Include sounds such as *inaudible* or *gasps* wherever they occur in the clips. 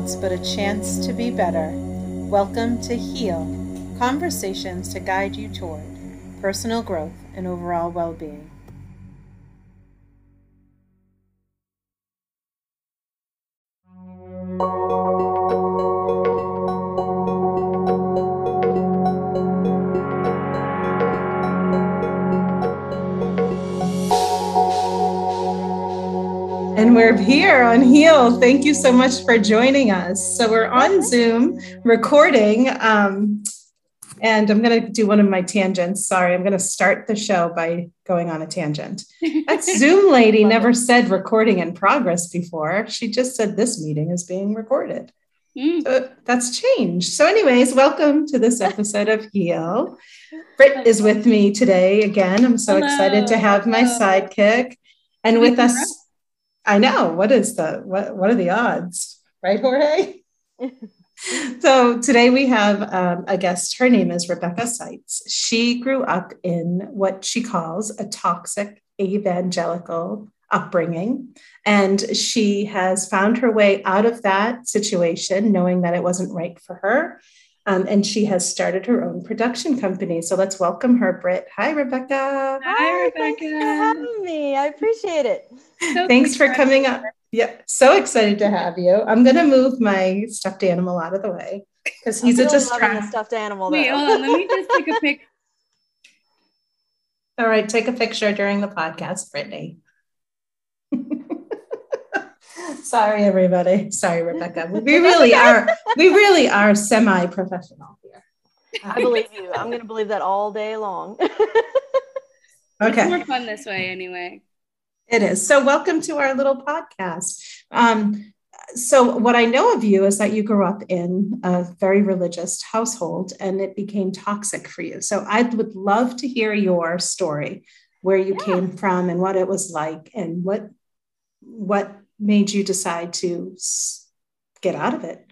else but a chance to be better. Welcome to Heal Conversations to guide you toward personal growth and overall well being. Here on Heal. Thank you so much for joining us. So we're on Zoom recording. Um, and I'm going to do one of my tangents. Sorry, I'm going to start the show by going on a tangent. That *laughs* Zoom lady never said recording in progress before. She just said this meeting is being recorded. Mm. So that's changed. So, anyways, welcome to this episode of Heal. Britt is with me today again. I'm so Hello. excited to have my sidekick. And with us I know. What is the what? What are the odds, right, Jorge? *laughs* so today we have um, a guest. Her name is Rebecca Seitz. She grew up in what she calls a toxic evangelical upbringing. And she has found her way out of that situation, knowing that it wasn't right for her. Um, and she has started her own production company. So let's welcome her, Britt. Hi, Rebecca. Hi, Rebecca. Thanks for having me. I appreciate it. So *laughs* Thanks for coming up. Yeah, so excited to have you. I'm going to move my stuffed animal out of the way because he's I'm a distraction. stuffed animal. Though. Wait, hold on. Let me just take a *laughs* pic. All right, take a picture during the podcast, Brittany. *laughs* Sorry, everybody. Sorry, Rebecca. We *laughs* really are. We really are semi-professional here. I believe you. I'm going to believe that all day long. *laughs* okay. It's more fun this way, anyway. It is. So, welcome to our little podcast. Um, so, what I know of you is that you grew up in a very religious household and it became toxic for you. So, I would love to hear your story, where you yeah. came from and what it was like and what what made you decide to get out of it?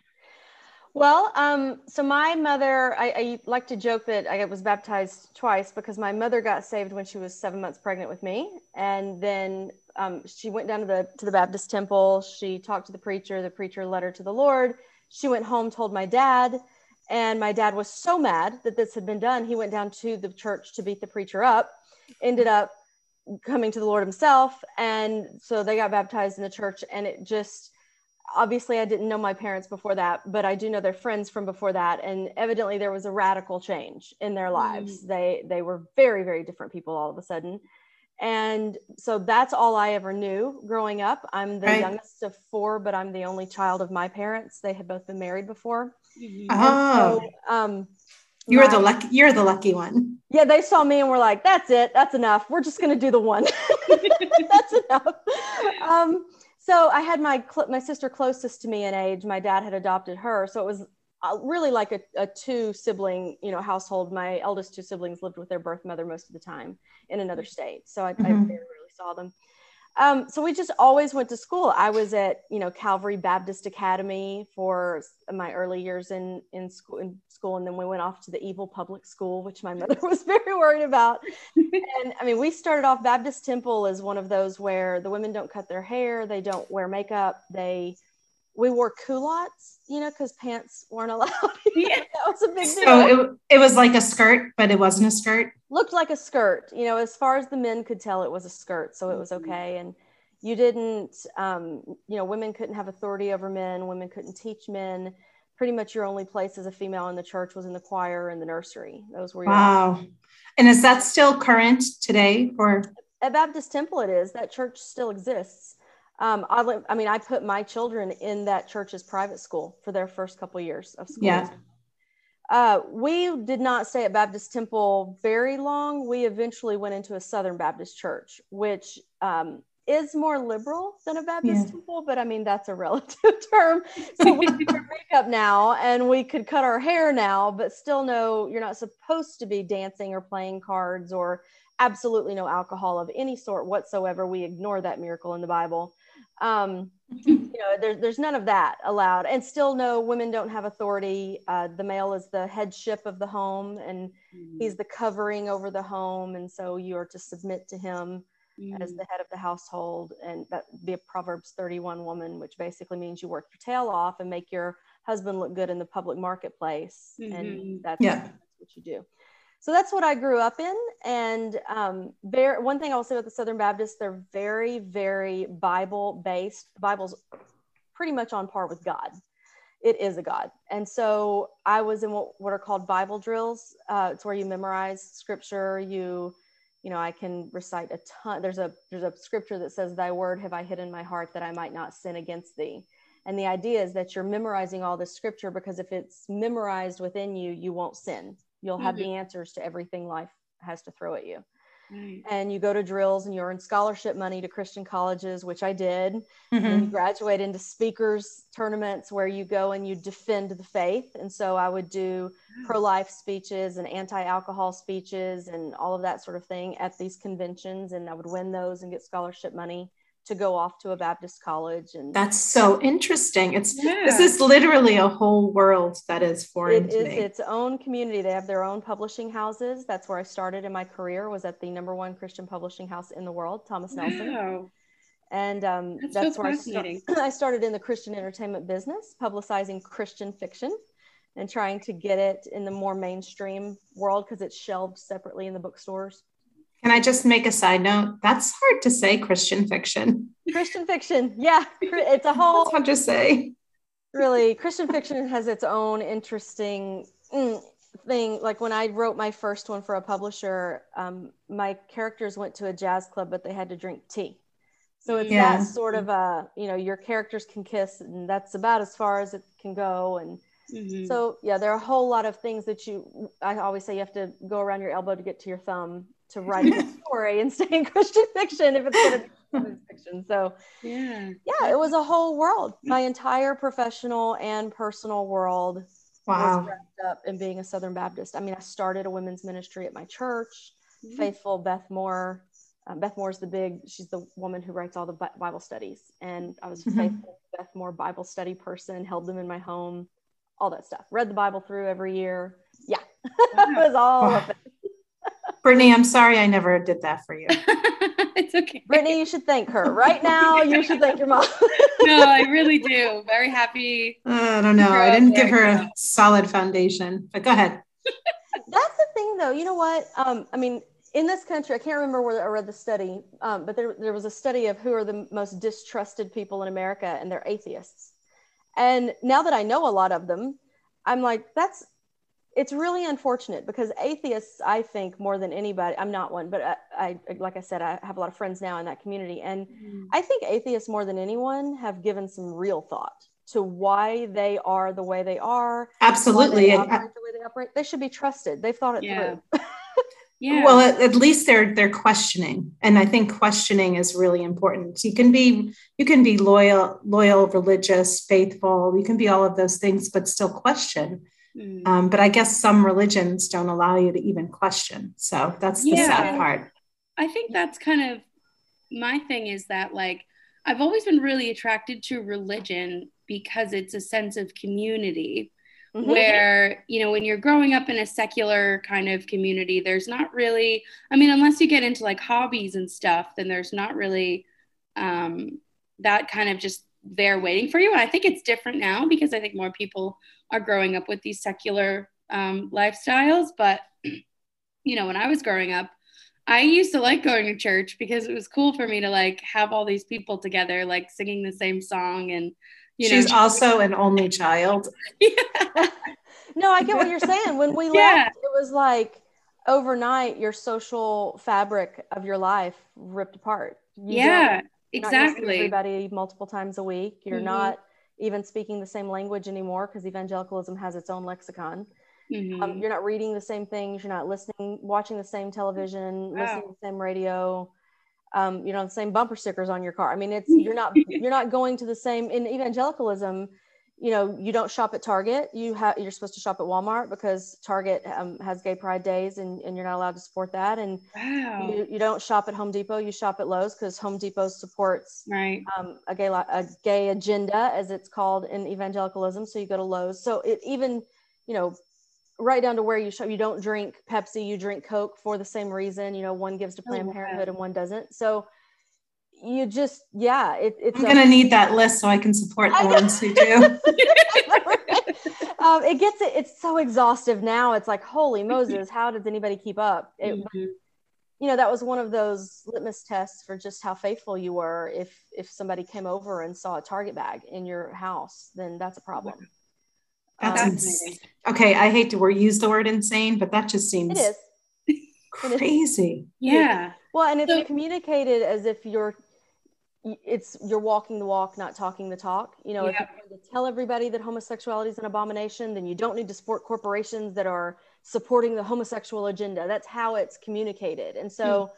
Well, um, so my mother, I, I, like to joke that I was baptized twice because my mother got saved when she was seven months pregnant with me, and then um, she went down to the to the Baptist temple. She talked to the preacher. The preacher led her to the Lord. She went home, told my dad, and my dad was so mad that this had been done. He went down to the church to beat the preacher up. Ended up coming to the Lord himself. And so they got baptized in the church. And it just, obviously, I didn't know my parents before that, but I do know their friends from before that. And evidently, there was a radical change in their lives. Mm. They, they were very, very different people all of a sudden. And so that's all I ever knew growing up. I'm the right. youngest of four, but I'm the only child of my parents. They had both been married before. Mm-hmm. Oh. So, um, you're the lucky. You're the lucky one. Yeah, they saw me and were like, "That's it. That's enough. We're just going to do the one. *laughs* That's enough." Um, so I had my my sister closest to me in age. My dad had adopted her, so it was uh, really like a, a two sibling you know household. My eldest two siblings lived with their birth mother most of the time in another state, so I, mm-hmm. I very rarely saw them. Um, so we just always went to school. I was at you know Calvary Baptist Academy for my early years in in school, in school, and then we went off to the evil public school, which my mother *laughs* was very worried about. and I mean, we started off Baptist Temple as one of those where the women don't cut their hair, they don't wear makeup, they we wore culottes, you know, because pants weren't allowed. *laughs* yeah, that was a big deal. So it, it was like a skirt, but it wasn't a skirt. Looked like a skirt, you know, as far as the men could tell, it was a skirt, so it was mm-hmm. okay. And you didn't, um, you know, women couldn't have authority over men. Women couldn't teach men. Pretty much your only place as a female in the church was in the choir and the nursery. Those were wow. And is that still current today? Or at Baptist Temple, it is. That church still exists. Um, I, I mean, I put my children in that church's private school for their first couple years of school. Yeah. Uh, we did not stay at Baptist Temple very long. We eventually went into a Southern Baptist church, which um, is more liberal than a Baptist yeah. temple, but I mean, that's a *laughs* relative term. So we do our makeup now and we could cut our hair now, but still no, you're not supposed to be dancing or playing cards or absolutely no alcohol of any sort whatsoever. We ignore that miracle in the Bible um, you know there, there's none of that allowed and still no women don't have authority uh, the male is the headship of the home and mm-hmm. he's the covering over the home and so you are to submit to him mm. as the head of the household and that be a proverbs 31 woman which basically means you work your tail off and make your husband look good in the public marketplace mm-hmm. and that's, yeah. that's what you do so that's what I grew up in. And um, one thing I will say about the Southern Baptists, they're very, very Bible based. The Bible's pretty much on par with God. It is a God. And so I was in what, what are called Bible drills. Uh, it's where you memorize scripture. You, you know, I can recite a ton. There's a there's a scripture that says, "Thy word have I hid in my heart that I might not sin against thee." And the idea is that you're memorizing all this scripture because if it's memorized within you, you won't sin You'll have mm-hmm. the answers to everything life has to throw at you. Right. And you go to drills and you earn scholarship money to Christian colleges, which I did. Mm-hmm. And you graduate into speakers tournaments where you go and you defend the faith. And so I would do pro life speeches and anti alcohol speeches and all of that sort of thing at these conventions. And I would win those and get scholarship money to go off to a Baptist college. And that's so interesting. It's yeah. this is literally a whole world that is foreign it to is me. its its own community. They have their own publishing houses. That's where I started in my career. Was at the number one Christian publishing house in the world, Thomas Nelson. Wow. And um, that's, that's so where I, start, *clears throat* I started in the Christian entertainment business, publicizing Christian fiction and trying to get it in the more mainstream world because it's shelved separately in the bookstores. Can I just make a side note? That's hard to say Christian fiction. Christian fiction. Yeah. It's a whole That's hard to say. Really, Christian fiction has its own interesting mm, thing. Like when I wrote my first one for a publisher, um, my characters went to a jazz club, but they had to drink tea. So it's yeah. that sort of a, you know, your characters can kiss, and that's about as far as it can go. And mm-hmm. so, yeah, there are a whole lot of things that you, I always say you have to go around your elbow to get to your thumb to write a *laughs* story and stay in Christian fiction if it's going to be *laughs* fiction. So yeah, yeah, it was a whole world. My entire professional and personal world wow. was wrapped up in being a Southern Baptist. I mean, I started a women's ministry at my church. Mm-hmm. Faithful Beth Moore. Um, Beth Moore is the big. She's the woman who writes all the Bible studies, and I was mm-hmm. faithful Beth Moore Bible study person. Held them in my home, all that stuff. Read the Bible through every year. Yeah, *laughs* it was all wow. Of. Brittany, I'm sorry I never did that for you. *laughs* it's okay. Brittany, you should thank her. Right now, you *laughs* should thank your mom. no, I really do. Very happy. Uh, I don't know. I didn't give her a solid foundation, but go ahead. *laughs* That's the thing, though. You know what? Um, I mean, in this country, I can't remember where I read the study, um, but there, there was a study of who are the most distrusted people in America, and they're atheists. And now that I know a lot of them, I'm like, that's it's really unfortunate because atheists, I think, more than anybody, I'm not one, but I, I like I said, I have a lot of friends now in that community. And mm. I think atheists, more than anyone, have given some real thought to why they are the way they are. Absolutely. They operate the way they operate. They should be trusted. They've thought it yeah. through. *laughs* yeah. Well, at, at, least they're they're questioning, and I think questioning is really important. You can be you can be loyal, loyal, religious, faithful. You can be all of those things, but still question Mm. Um, but I guess some religions don't allow you to even question. So that's the yeah. sad part. I think that's kind of my thing is that, like, I've always been really attracted to religion because it's a sense of community. Mm-hmm. Where, you know, when you're growing up in a secular kind of community, there's not really, I mean, unless you get into like hobbies and stuff, then there's not really um, that kind of just there waiting for you. And I think it's different now because I think more people are growing up with these secular um, lifestyles. But, *clears throat* you know, when I was growing up, I used to like going to church because it was cool for me to like have all these people together, like singing the same song. And, you She's know, also an only child. yeah. *laughs* no, I get what you're saying. When we *laughs* yeah. left, it was like overnight, your social fabric of your life ripped apart. You yeah, exactly. everybody multiple times a week. You're mm-hmm. not even speaking the same language anymore because evangelicalism has its own lexicon. Mm-hmm. Um, you're not reading the same things. You're not listening, watching the same television, wow. listening to the same radio. Um, you know, the same bumper stickers on your car. I mean, it's *laughs* you're not you're not going to the same in evangelicalism you know you don't shop at target you have you're supposed to shop at walmart because target um, has gay pride days and, and you're not allowed to support that and wow. you, you don't shop at home depot you shop at lowes because home depot supports right um, a gay a gay agenda as it's called in evangelicalism so you go to lowes so it even you know right down to where you show you don't drink Pepsi, you drink Coke for the same reason. You know, one gives to Oh, Planned wow. Parenthood and one doesn't. So you just, yeah, it, it's I'm gonna need that list so I can support the ones who do. *laughs* um, it gets it. It's so exhaustive now. It's like, holy Moses, how does anybody keep up? It, Mhm. you know, that was one of those litmus tests for just how faithful you were. If if somebody came over and saw a Target bag in your house, then that's a problem. That's Um, ins- okay. I hate to use the word insane, but that just seems it is. crazy. Yeah. Well, and it's So- communicated as if you're it's you're walking the walk, not talking the talk. You know, if you're going to tell everybody that homosexuality is an abomination, then you don't need to support corporations that are supporting the homosexual agenda. That's how it's communicated. And so,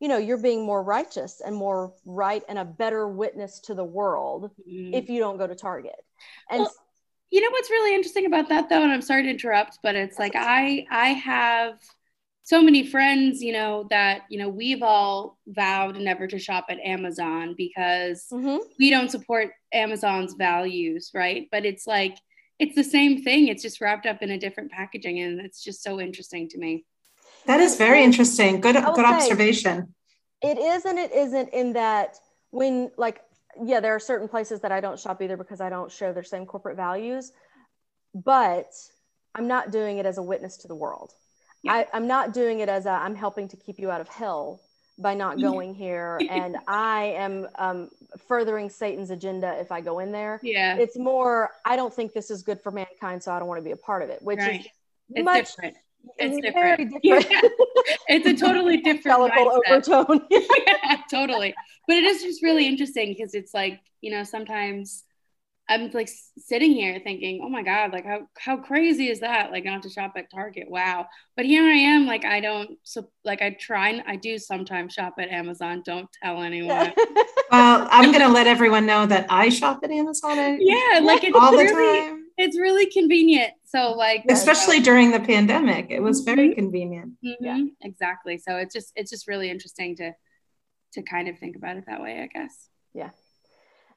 you know, you're being more righteous and more right and a better witness to the world Mhm. if you don't go to Target. And Well, you know what's really interesting about that though and i'm sorry to interrupt but it's like i i have so many friends you know that you know we've all vowed never to shop at amazon because Mhm. we don't support amazon's values right but it's like it's the same thing it's just wrapped up in a different packaging and it's just so interesting to me That is very interesting. Good, good say- observation. it is and it isn't in that when like yeah there are certain places that i don't shop either because i don't share their same corporate values but i'm not doing it as a witness to the world Yeah. I, i'm not doing it as a i'm helping to keep you out of hell by not Yeah. *laughs* going here and i am um, furthering satan's agenda if i go in there. Yeah. It's more i don't think this is good for mankind so i don't want to be a part of it which right. Is it's much different. it's very different, different *laughs* *laughs* it's a totally different overtone. Yeah, totally. But it is just really interesting because it's like, you know, sometimes I'm like sitting here thinking, oh my God, like how, how crazy is that? Like not to shop at Target. Wow. But here I am, like I don't so like I try and I do sometimes shop at Amazon. Don't tell anyone. *laughs* Well, I'm gonna let everyone know that I shop at Amazon yeah, like it's all the really time, it's really convenient. So like especially during the pandemic. It was very Mhm. convenient. Mhm, Yeah. exactly. So it's just it's just really interesting to to kind of think about it that way, I guess. Yeah.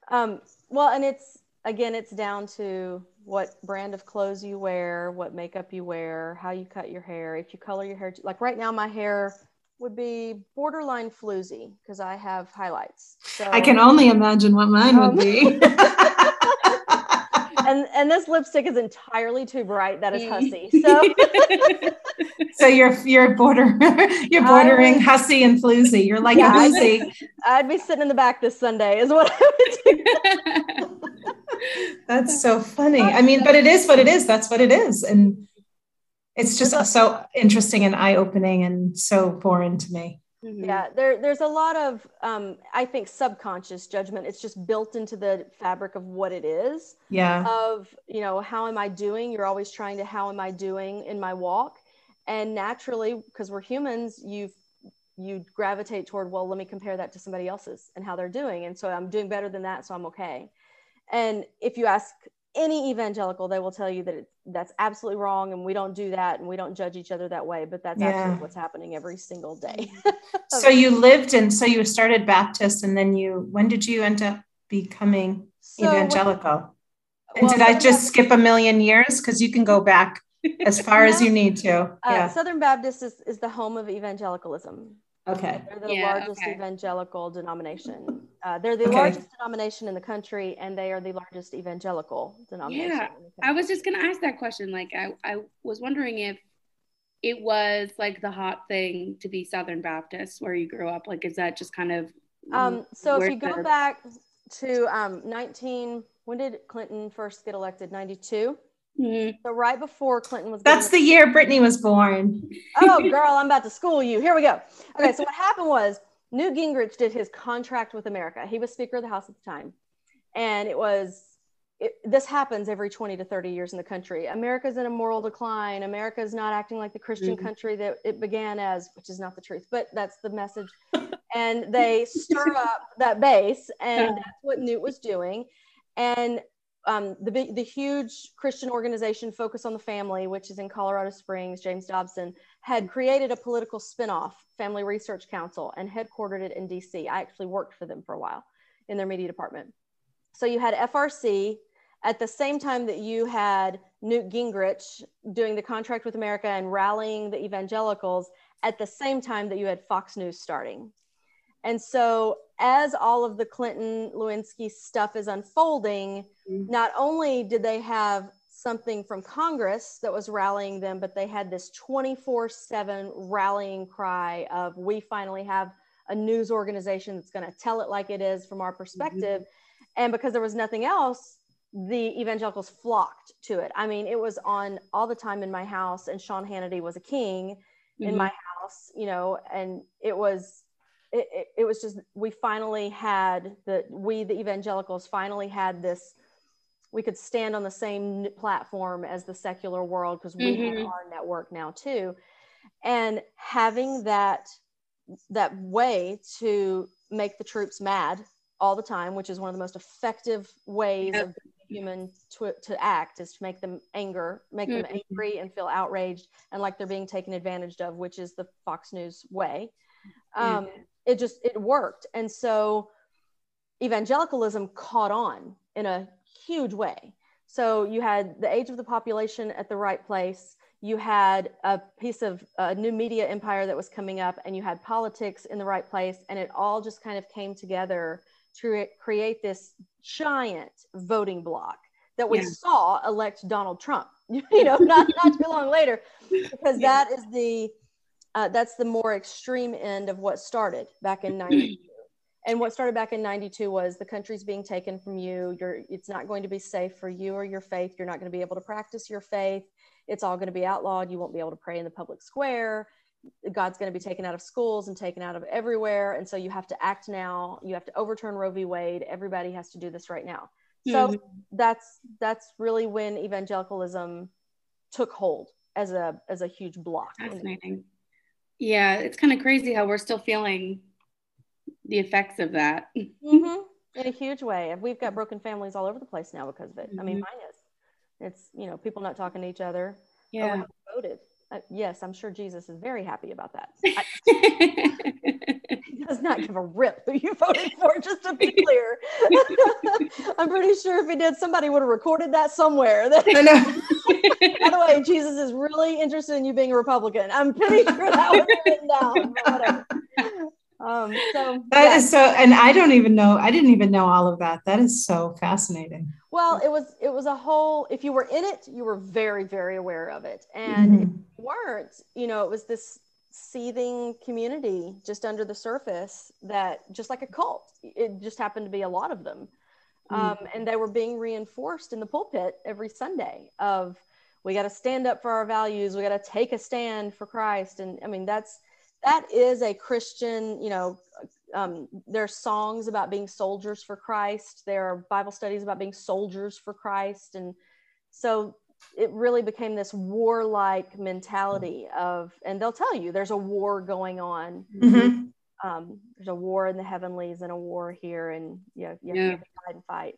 Um, well, and it's again, it's down to what brand of clothes you wear, what makeup you wear, how you cut your hair. If you color your hair, like right now, my hair would be borderline floozy because I have highlights. So I can only imagine what mine Um, would be. *laughs* *laughs* and and this lipstick is entirely too bright. That is *laughs* hussy. So so you're you're border you're bordering would- hussy and floozy. You're like Yeah, a I woozy. I'd be sitting in the back this Sunday, is what I would do. That's so funny. I mean, but it is what it is. That's what it is, and it's just so interesting and eye opening and so foreign to me. Mhm. yeah there, there's a lot of um, i think subconscious judgment it's just built into the fabric of what it is Yeah. of you know how am i doing you're always trying to how am i doing in my walk and naturally because we're humans you you gravitate toward well let me compare that to somebody else's and how they're doing and so i'm doing better than that so i'm okay and if you ask any evangelical they will tell you that it, that's absolutely wrong and we don't do that and we don't judge each other that way but that's Yeah. actually what's happening every single day *laughs* *laughs* So you lived and so you started Baptist, and then you. When did you end up becoming So evangelical? And well, did I just skip a million years? Because you can go back as far as *laughs* you need to. Uh, Yeah. Southern Baptist is, is the home of evangelicalism. Okay. They're the Yeah, largest okay. evangelical denomination. Uh, they're the Okay. largest denomination in the country, and they are the largest evangelical denomination. Yeah, in the I was just gonna ask that question. Like, I, I was wondering if it was like the hot thing to be Southern Baptist where you grew up. Like, is that just kind of Um, so if you go the- back to um, 19, when did Clinton first get elected? 92. Mhm. So right before Clinton was. That's the year Brittany was born. oh, *laughs* girl, I'm about to school you. Here we go. Okay, so what *laughs* happened was Newt Gingrich did his contract with America. He was Speaker of the House at the time. And it was, it, this happens every 20 to 30 years in the country. America's in a moral decline. America is not acting like the Christian Mhm. country that it began as, which is not the truth, but that's the message. *laughs* and they stir up that base, and that's what Newt was doing. And um, the the huge Christian organization Focus on the Family, which is in Colorado Springs, James Dobson, had created a political spinoff, Family Research Council, and headquartered it in DC. I actually worked for them for a while in their media department. So you had FRC at the same time that you had Newt Gingrich doing the contract with America and rallying the evangelicals at the same time that you had Fox News starting. And so, as all of the Clinton Lewinsky stuff is unfolding, mm-hmm. not only did they have something from Congress that was rallying them, but they had this 24 7 rallying cry of, we finally have a news organization that's going to tell it like it is from our perspective. Mm-hmm. And because there was nothing else, the evangelicals flocked to it. I mean, it was on all the time in my house, and Sean Hannity was a king mm-hmm. in my house, you know, and it was. It, it, it was just we finally had the we the evangelicals finally had this we could stand on the same platform as the secular world because we mm-hmm. have our network now too and having that that way to make the troops mad all the time which is one of the most effective ways yep. of human to, to act is to make them anger, make mm-hmm. them angry and feel outraged and like they're being taken advantage of, which is the Fox News way. Um, mm-hmm. It just it worked, and so evangelicalism caught on in a huge way. So you had the age of the population at the right place. You had a piece of a new media empire that was coming up, and you had politics in the right place, and it all just kind of came together to create this giant voting bloc that we yeah. saw elect Donald Trump, *laughs* you *laughs* know, not, not too long later, because yeah. that is the, uh, that's the more extreme end of what started back in 92. *clears throat* and what started back in 92 was the country's being taken from you. You're, it's not going to be safe for you or your faith. You're not going to be able to practice your faith. It's all going to be outlawed. You won't be able to pray in the public square. God's going to be taken out of schools and taken out of everywhere. And so you have to act now. You have to overturn Roe v. Wade. Everybody has to do this right now. So mm-hmm. that's that's really when evangelicalism took hold as a as a huge bloc. Fascinating. Yeah, it's kind of crazy how we're still feeling the effects of that. Mm-hmm. *laughs* In a huge way. We've got broken families all over the place now because of it. Mm-hmm. I mean, mm-hmm. mine is. It's you know people not talking to each other. Yeah. voted uh, yes, I'm sure Jesus is very happy about that. *laughs* I, *laughs* he does not give a rip who you voted for, just to be clear. *laughs* I'm pretty sure if he did, somebody would have recorded that somewhere. I know. By the way, Jesus is really interested in you being a Republican. I'm pretty sure that would was written down. whatever. Um, so that yeah. is so, and I don't even know. I didn't even know all of that. That is so fascinating. Well, it was it was a whole. If you were in it, you were very very aware of it, and mm-hmm. if you weren't, you know, it was this seething community just under the surface that just like a cult. It just happened to be a lot of them, mm-hmm. um, and they were being reinforced in the pulpit every Sunday of we got to stand up for our values. We got to take a stand for Christ, and I mean that's that is a Christian, you know, um, there are songs about being soldiers for Christ. There are Bible studies about being soldiers for Christ. And so it really became this warlike mentality of, and they'll tell you there's a war going on. Mm-hmm. Um, there's a war in the heavenlies and a war here, and you, know, you have yeah. to fight and fight.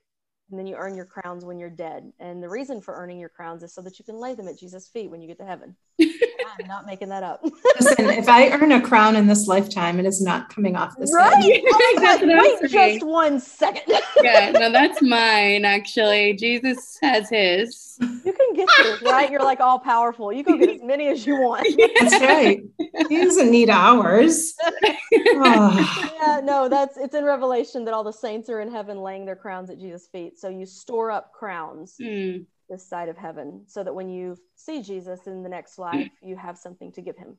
And then you earn your crowns when you're dead. And the reason for earning your crowns is so that you can lay them at Jesus' feet when you get to heaven. *laughs* I'm not making that up. Listen, if I earn a crown in this lifetime, it is not coming off this right? head. *laughs* Oh wait just one second. yeah, no, that's mine actually. Jesus has his. You can get this, *laughs* right? You're like all powerful. You can get as many as you want. *laughs* That's right. He doesn't need ours. oh. Yeah, no, that's it's in Revelation that all the saints are in heaven laying their crowns at Jesus' feet. So you store up crowns. Mm this side of heaven so that when you see Jesus in the next life, you have something to give him.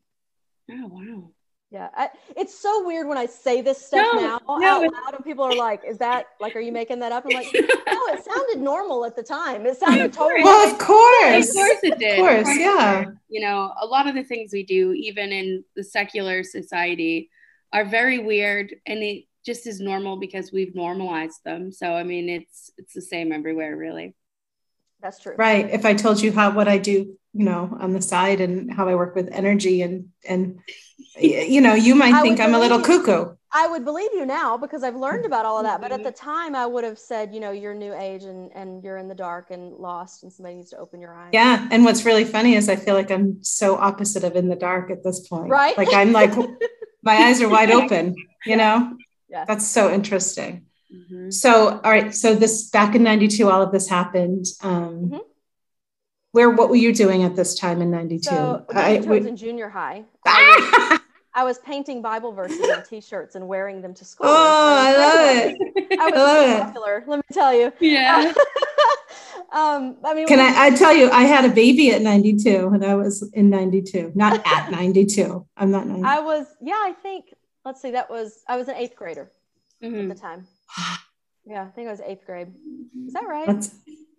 Oh, wow. Yeah, I, it's so weird when I say this stuff no, now no, out loud, and people are like, "Is that like, are you making that up?" I'm like, *laughs* "No, it sounded normal at the time. It sounded totally." Well, of course, of course it did. Of course, yeah. You know, a lot of the things we do, even in the secular society, are very weird, and it just is normal because we've normalized them. So, I mean, it's it's the same everywhere, really. That's true. Right. If I told you how what I do, you know, on the side and how I work with energy and and you know, you might think I'm a little cuckoo. I would believe you now because I've learned about all of that. But at the time, I would have said, you know, you're new age and and you're in the dark and lost, and somebody needs to open your eyes. Yeah. And what's really funny is I feel like I'm so opposite of in the dark at this point. Right. Like I'm like my eyes are wide open. *laughs* You know. Yeah. That's so interesting. Mm-hmm. So, all right. So this back in '92, all of this happened. Um, mm-hmm. where what were you doing at this time in 92 so I, I was in junior high *laughs* I was painting Bible verses on T-shirts and wearing them to school. Oh, I love it! *laughs* I was I love popular. It. Let me tell you. Yeah. *laughs* um, I mean, can I, I tell you? I had a baby at 92, and I was in 92, not at 92. I'm not 92. I was. Yeah, I think. Let's see. That was. I was an eighth grader mm-hmm. at the time. *sighs* Yeah, I think I was eighth grade. Is that right?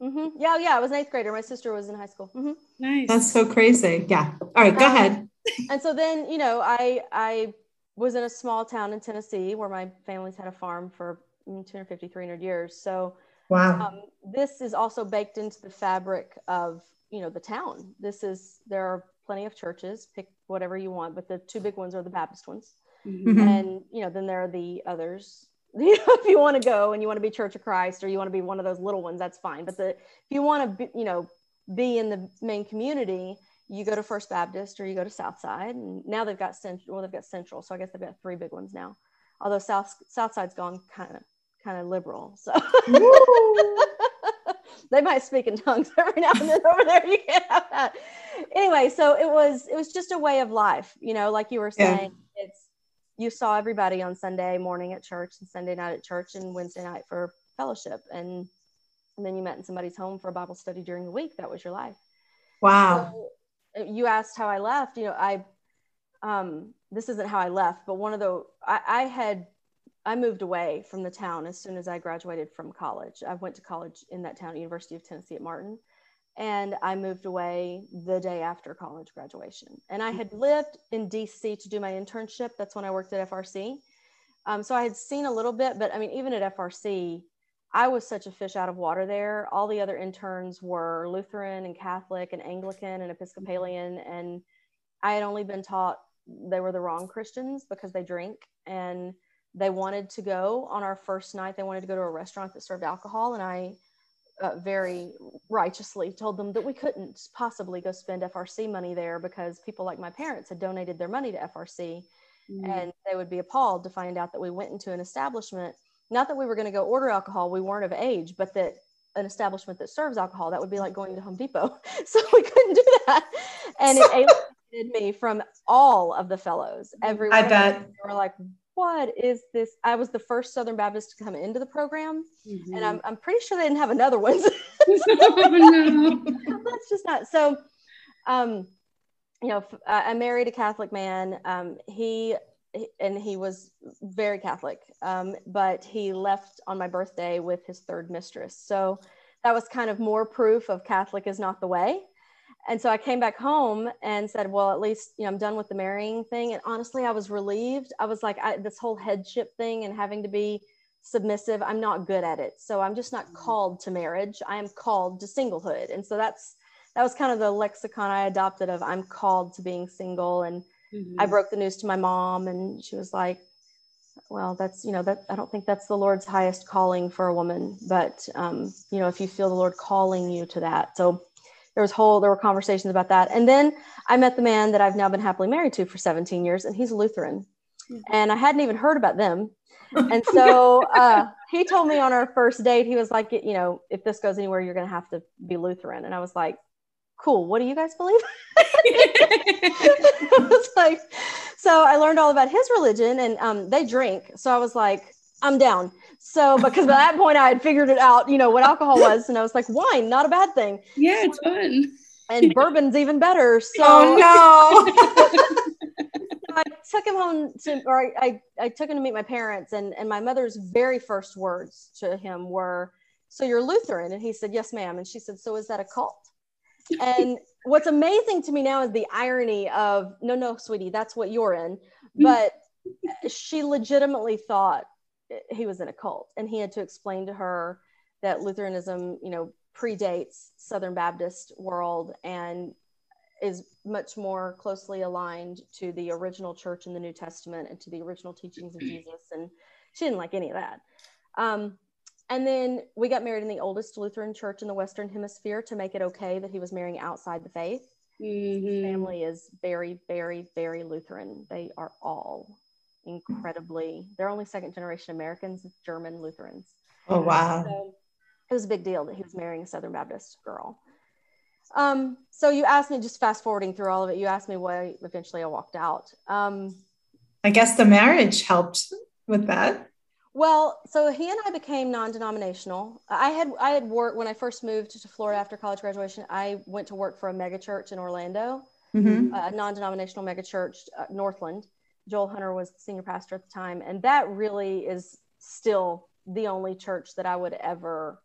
Mm-hmm. Yeah, yeah. I was an eighth grader. My sister was in high school. Mm-hmm. Nice. That's so crazy. Yeah. All right, go um, ahead *laughs* and so then, you know, I I was in a small town in Tennessee where my family's had a farm for 250, 300 years. So wow, um, this is also baked into the fabric of you know the town. This is there are plenty of churches. Pick whatever you want, but the two big ones are the Baptist ones, mm-hmm. and you know then there are the others. *laughs* You know, if you want to go and you want to be Church of Christ or you want to be one of those little ones, that's fine. But the if you want to be, you know be in the main community, you go to First Baptist or you go to Southside. And now they've got central, well, they've got central. So I guess they've got three big ones now. Although South Southside's gone kind of kind of liberal. So *laughs* they might speak in tongues every now and then over there. You can't have that. Anyway, so it was it was just a way of life, you know, like you were saying. Yeah. It's you saw everybody on Sunday morning at church and Sunday night at church and Wednesday night for fellowship and and then you met in somebody's home for a Bible study during the week. That was your life. Wow. So you asked how I left. You know, I um, this isn't how I left, but one of the I, I had I moved away from the town as soon as I graduated from college. I went to college in that town, University of Tennessee at Martin, and I moved away the day after college graduation. And I had lived in DC to do my internship. That's when I worked at FRC. Um, so I had seen a little bit, but I mean, even at FRC, I was such a fish out of water there. All the other interns were Lutheran and Catholic and Anglican and Episcopalian. And I had only been taught they were the wrong Christians because they drink. And they wanted to go on our first night, they wanted to go to a restaurant that served alcohol. And I uh, very righteously told them that we couldn't possibly go spend FRC money there because people like my parents had donated their money to FRC. Mm. And they would be appalled to find out that we went into an establishment not that we were going to go order alcohol we weren't of age but that an establishment that serves alcohol that would be like going to home depot *laughs* so we couldn't do that and it *laughs* alienated me from all of the fellows everyone i bet were like what is this i was the first southern baptist to come into the program mm-hmm. and I'm, I'm pretty sure they didn't have another one *laughs* no. *laughs* that's just not so um you know i married a catholic man um he and he was very Catholic, um, but he left on my birthday with his third mistress. So that was kind of more proof of Catholic is not the way. And so I came back home and said, well, at least, you know, I'm done with the marrying thing. And honestly, I was relieved. I was like, I, this whole headship thing and having to be submissive, I'm not good at it. So I'm just not mm-hmm. called to marriage. I am called to singlehood. And so that's, that was kind of the lexicon I adopted of I'm called to being single and Mm-hmm. I broke the news to my mom, and she was like, "Well, that's you know that I don't think that's the Lord's highest calling for a woman, but um, you know if you feel the Lord calling you to that." So there was whole there were conversations about that, and then I met the man that I've now been happily married to for 17 years, and he's a Lutheran, mm-hmm. and I hadn't even heard about them. *laughs* and so uh, he told me on our first date, he was like, you know, if this goes anywhere, you're going to have to be Lutheran. And I was like, cool. What do you guys believe? *laughs* I was like, so I learned all about his religion and um, they drink. So I was like, I'm down. So because by that point I had figured it out, you know, what alcohol was. And I was like, wine, not a bad thing. Yeah, it's fun. And bourbon's even better. So oh, no. *laughs* *laughs* I took him home to, or I, I, I took him to meet my parents, and, and my mother's very first words to him were, So you're Lutheran? And he said, Yes, ma'am. And she said, So is that a cult? and what's amazing to me now is the irony of no no sweetie that's what you're in mm-hmm. but she legitimately thought he was in a cult and he had to explain to her that lutheranism you know predates southern baptist world and is much more closely aligned to the original church in the new testament and to the original teachings of *clears throat* jesus and she didn't like any of that um, and then we got married in the oldest Lutheran church in the Western Hemisphere to make it okay that he was marrying outside the faith. Mm-hmm. His family is very, very, very Lutheran. They are all incredibly, they're only second generation Americans, German Lutherans. Oh, wow. So it was a big deal that he was marrying a Southern Baptist girl. Um, so you asked me, just fast forwarding through all of it, you asked me why eventually I walked out. Um, I guess the marriage helped with that. Well, so he and I became non-denominational. I had I had worked when I first moved to Florida after college graduation. I went to work for a megachurch in Orlando, mm-hmm. a non-denominational megachurch, uh, Northland. Joel Hunter was the senior pastor at the time, and that really is still the only church that I would ever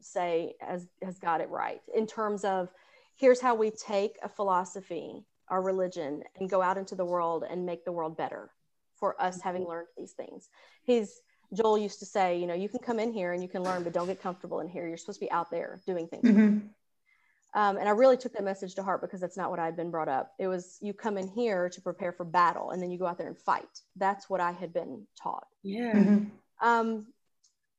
say has has got it right in terms of here's how we take a philosophy, our religion, and go out into the world and make the world better for us having mm-hmm. learned these things. He's Joel used to say, you know, you can come in here and you can learn, but don't get comfortable in here. You're supposed to be out there doing things. Mm-hmm. Um, and I really took that message to heart because that's not what I had been brought up. It was you come in here to prepare for battle and then you go out there and fight. That's what I had been taught. Yeah. Mm-hmm. Um,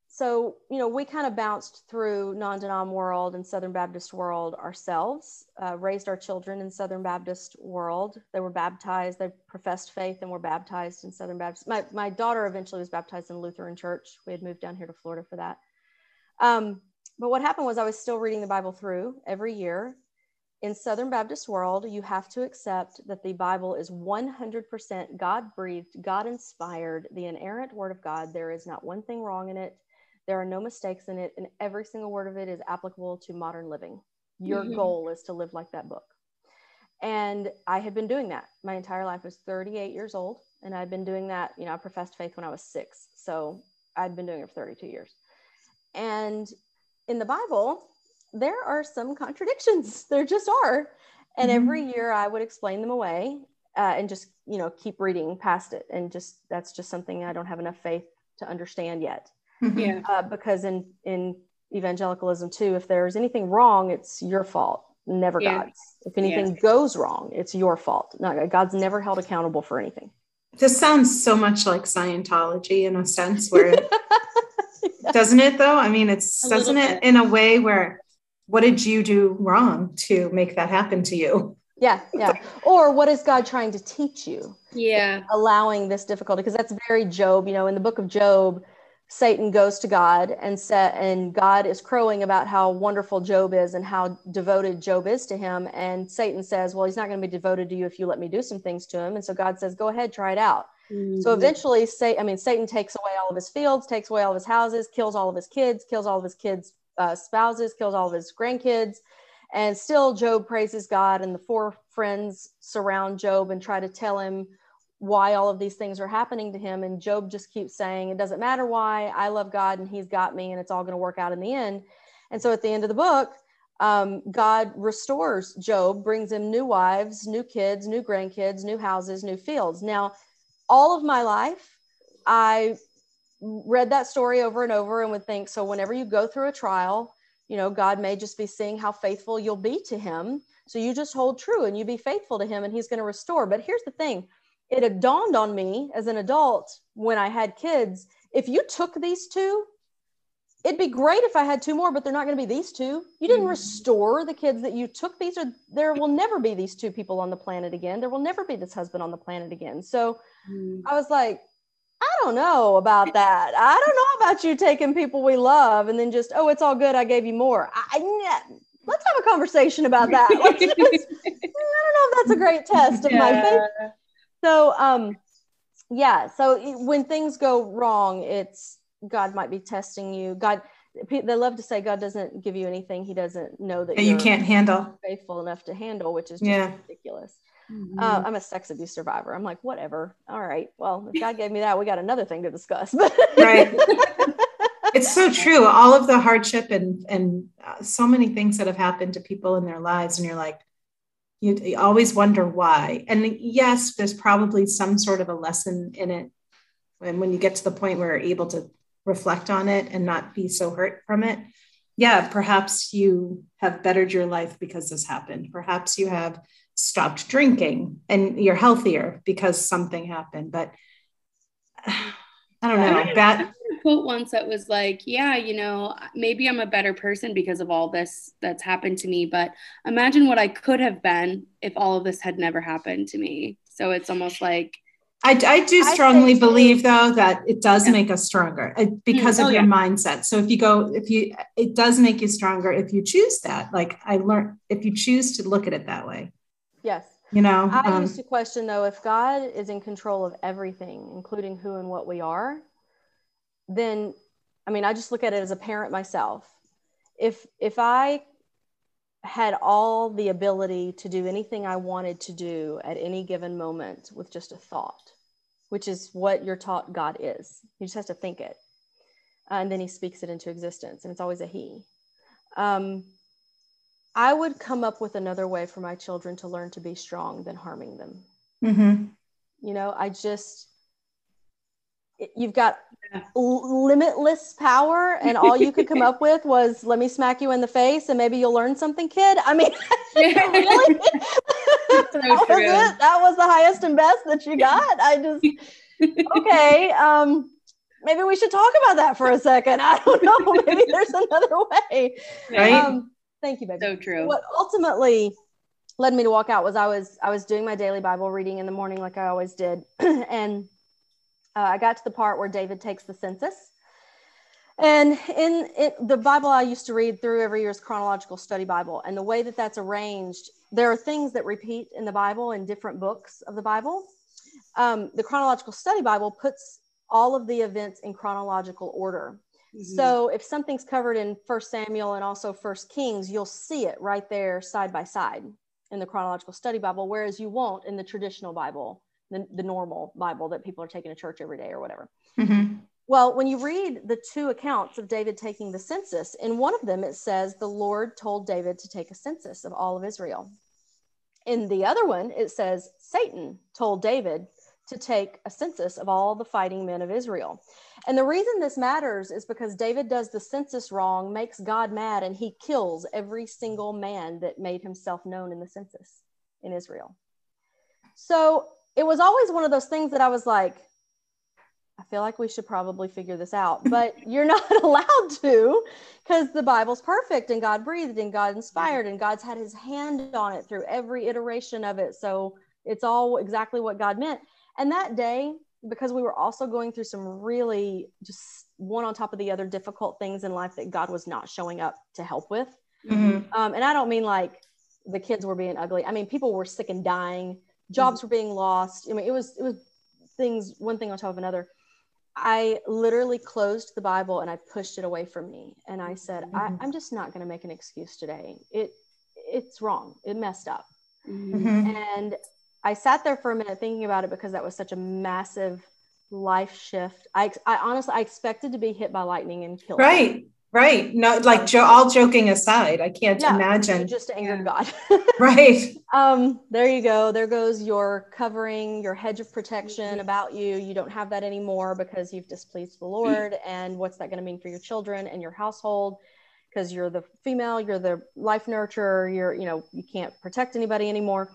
so you know we kind of bounced through non-denom world and southern baptist world ourselves uh, raised our children in southern baptist world they were baptized they professed faith and were baptized in southern baptist my, my daughter eventually was baptized in lutheran church we had moved down here to florida for that um, but what happened was i was still reading the bible through every year in southern baptist world you have to accept that the bible is 100% god breathed god inspired the inerrant word of god there is not one thing wrong in it there are no mistakes in it, and every single word of it is applicable to modern living. Your mm-hmm. goal is to live like that book. And I had been doing that my entire life. I was 38 years old, and I'd been doing that. You know, I professed faith when I was six. So I'd been doing it for 32 years. And in the Bible, there are some contradictions. *laughs* There just are. And mm-hmm. every year I would explain them away uh, and just, you know, keep reading past it. And just that's just something I don't have enough faith to understand yet. Mm-hmm. Yeah. Uh, because in in evangelicalism too, if there's anything wrong, it's your fault, never yeah. God's. If anything yeah. goes wrong, it's your fault. Not God's never held accountable for anything. This sounds so much like Scientology in a sense, where yeah. *laughs* doesn't it though? I mean, it's a doesn't it in a way where what did you do wrong to make that happen to you? Yeah, *laughs* yeah. Or what is God trying to teach you? Yeah. Allowing this difficulty because that's very Job, you know, in the book of Job, Satan goes to God and set, and God is crowing about how wonderful Job is and how devoted Job is to him. And Satan says, Well, he's not going to be devoted to you if you let me do some things to him. And so God says, Go ahead, try it out. Mm-hmm. So eventually, say, I mean, Satan takes away all of his fields, takes away all of his houses, kills all of his kids, kills all of his kids' uh, spouses, kills all of his grandkids. And still, Job praises God, and the four friends surround Job and try to tell him why all of these things are happening to him. And Job just keeps saying, It doesn't matter why, I love God and he's got me, and it's all going to work out in the end. And so at the end of the book, um, God restores Job, brings him new wives, new kids, new grandkids, new houses, new fields. Now, all of my life, I read that story over and over and would think so whenever you go through a trial, you know, God may just be seeing how faithful you'll be to him. So you just hold true and you be faithful to him and he's going to restore. But here's the thing it had dawned on me as an adult when I had kids if you took these two, it'd be great if I had two more, but they're not going to be these two. You didn't mm. restore the kids that you took. These are there will never be these two people on the planet again. There will never be this husband on the planet again. So mm. I was like, I don't know about that. I don't know about you taking people we love and then just, oh, it's all good. I gave you more. I, I let's have a conversation about that. *laughs* Just, I don't know if that's a great test of yeah. my faith so um yeah so when things go wrong it's god might be testing you. God they love to say god doesn't give you anything. He doesn't know that you can't handle. faithful enough to handle which is just yeah. ridiculous. Mm-hmm. uh, i'm a sex abuse survivor. I'm like whatever. All right. Well if god gave me that we got another thing to discuss. *laughs* Right. It's so true. All of the hardship and and uh, so many things that have happened to people in their lives and you're like you, always wonder why. And yes, there's probably some sort of a lesson in it. And when you get to the point where you're able to reflect on it and not be so hurt from it, yeah, perhaps you have bettered your life because this happened. Perhaps you have stopped drinking and you're healthier because something happened. But *sighs* I don't know. Bad quote once that was like, yeah, you know, maybe I'm a better person because of all this that's happened to me, but imagine what I could have been if all of this had never happened to me. So it's almost like I, I do strongly I believe though that it does yeah. make us stronger uh, because mm, of oh, your yeah. mindset. So if you go, if you, it does make you stronger if you choose that. Like I learned, if you choose to look at it that way. Yes. You know, I um, used to question though, if God is in control of everything, including who and what we are, then, I mean, I just look at it as a parent myself. If, if I had all the ability to do anything I wanted to do at any given moment with just a thought, which is what you're taught God is. He just has to think it. Uh, and then he speaks it into existence, and it's always a he. Um, I would come up with another way for my children to learn to be strong than harming them. Mm-hmm. You know, I just, you've got limitless power and all you could come *laughs* up with was let me smack you in the face and maybe you'll learn something kid. I mean *laughs* *laughs* really? That, was it. that was the highest and best that you got? I just okay um maybe we should talk about that for a second. I don't know. Maybe there's another way. Right. Um, thank you baby. So true. What ultimately led me to walk out was i was i was doing my daily bible reading in the morning like i always did. *clears throat* And uh, I got to the part where David takes the census. And in it, the Bible I used to read through every year's chronological study Bible, and the way that that's arranged, there are things that repeat in the Bible in different books of the Bible. Um, the chronological study Bible puts all of the events in chronological order. Mm-hmm. So if something's covered in First Samuel and also First Kings, you'll see it right there side by side in the chronological study Bible, whereas you won't in the traditional Bible the, the normal Bible that people are taking to church every day or whatever. Mm-hmm. Well, when you read the two accounts of David taking the census, in one of them it says the Lord told David to take a census of all of Israel. In the other one, it says Satan told David to take a census of all the fighting men of Israel. And the reason this matters is because David does the census wrong, makes God mad, and he kills every single man that made himself known in the census in Israel. So it was always one of those things that I was like, I feel like we should probably figure this out, *laughs* but you're not *laughs* allowed to because the Bible's perfect and God breathed and God inspired and God's had his hand on it through every iteration of it. So it's all exactly what God meant. And that day, because we were also going through some really just one on top of the other difficult things in life that God was not showing up to help with. Mm-hmm. Um, and I don't mean like the kids were being ugly. I mean, people were sick and dying jobs were being lost. I mean, it was it was things one thing on top of another. I literally closed the Bible and I pushed it away from me, and I said, mm-hmm. I, am just not going to make an excuse today. It it's wrong. It messed up, mm-hmm. and I sat there for a minute thinking about it because that was such a massive life shift. I, I honestly I expected to be hit by lightning and killed. Right. Right. No, like jo- all joking aside, I can't yeah, imagine. Just angered God. *laughs* *laughs* right. Um, there you go. There goes your covering, your hedge of protection mm-hmm. about you. You don't have that anymore because you've displeased the Lord. and what's that going to mean for your children and your household? Because you're the female, you're the life nurturer, you're, you know, you can't protect anybody anymore.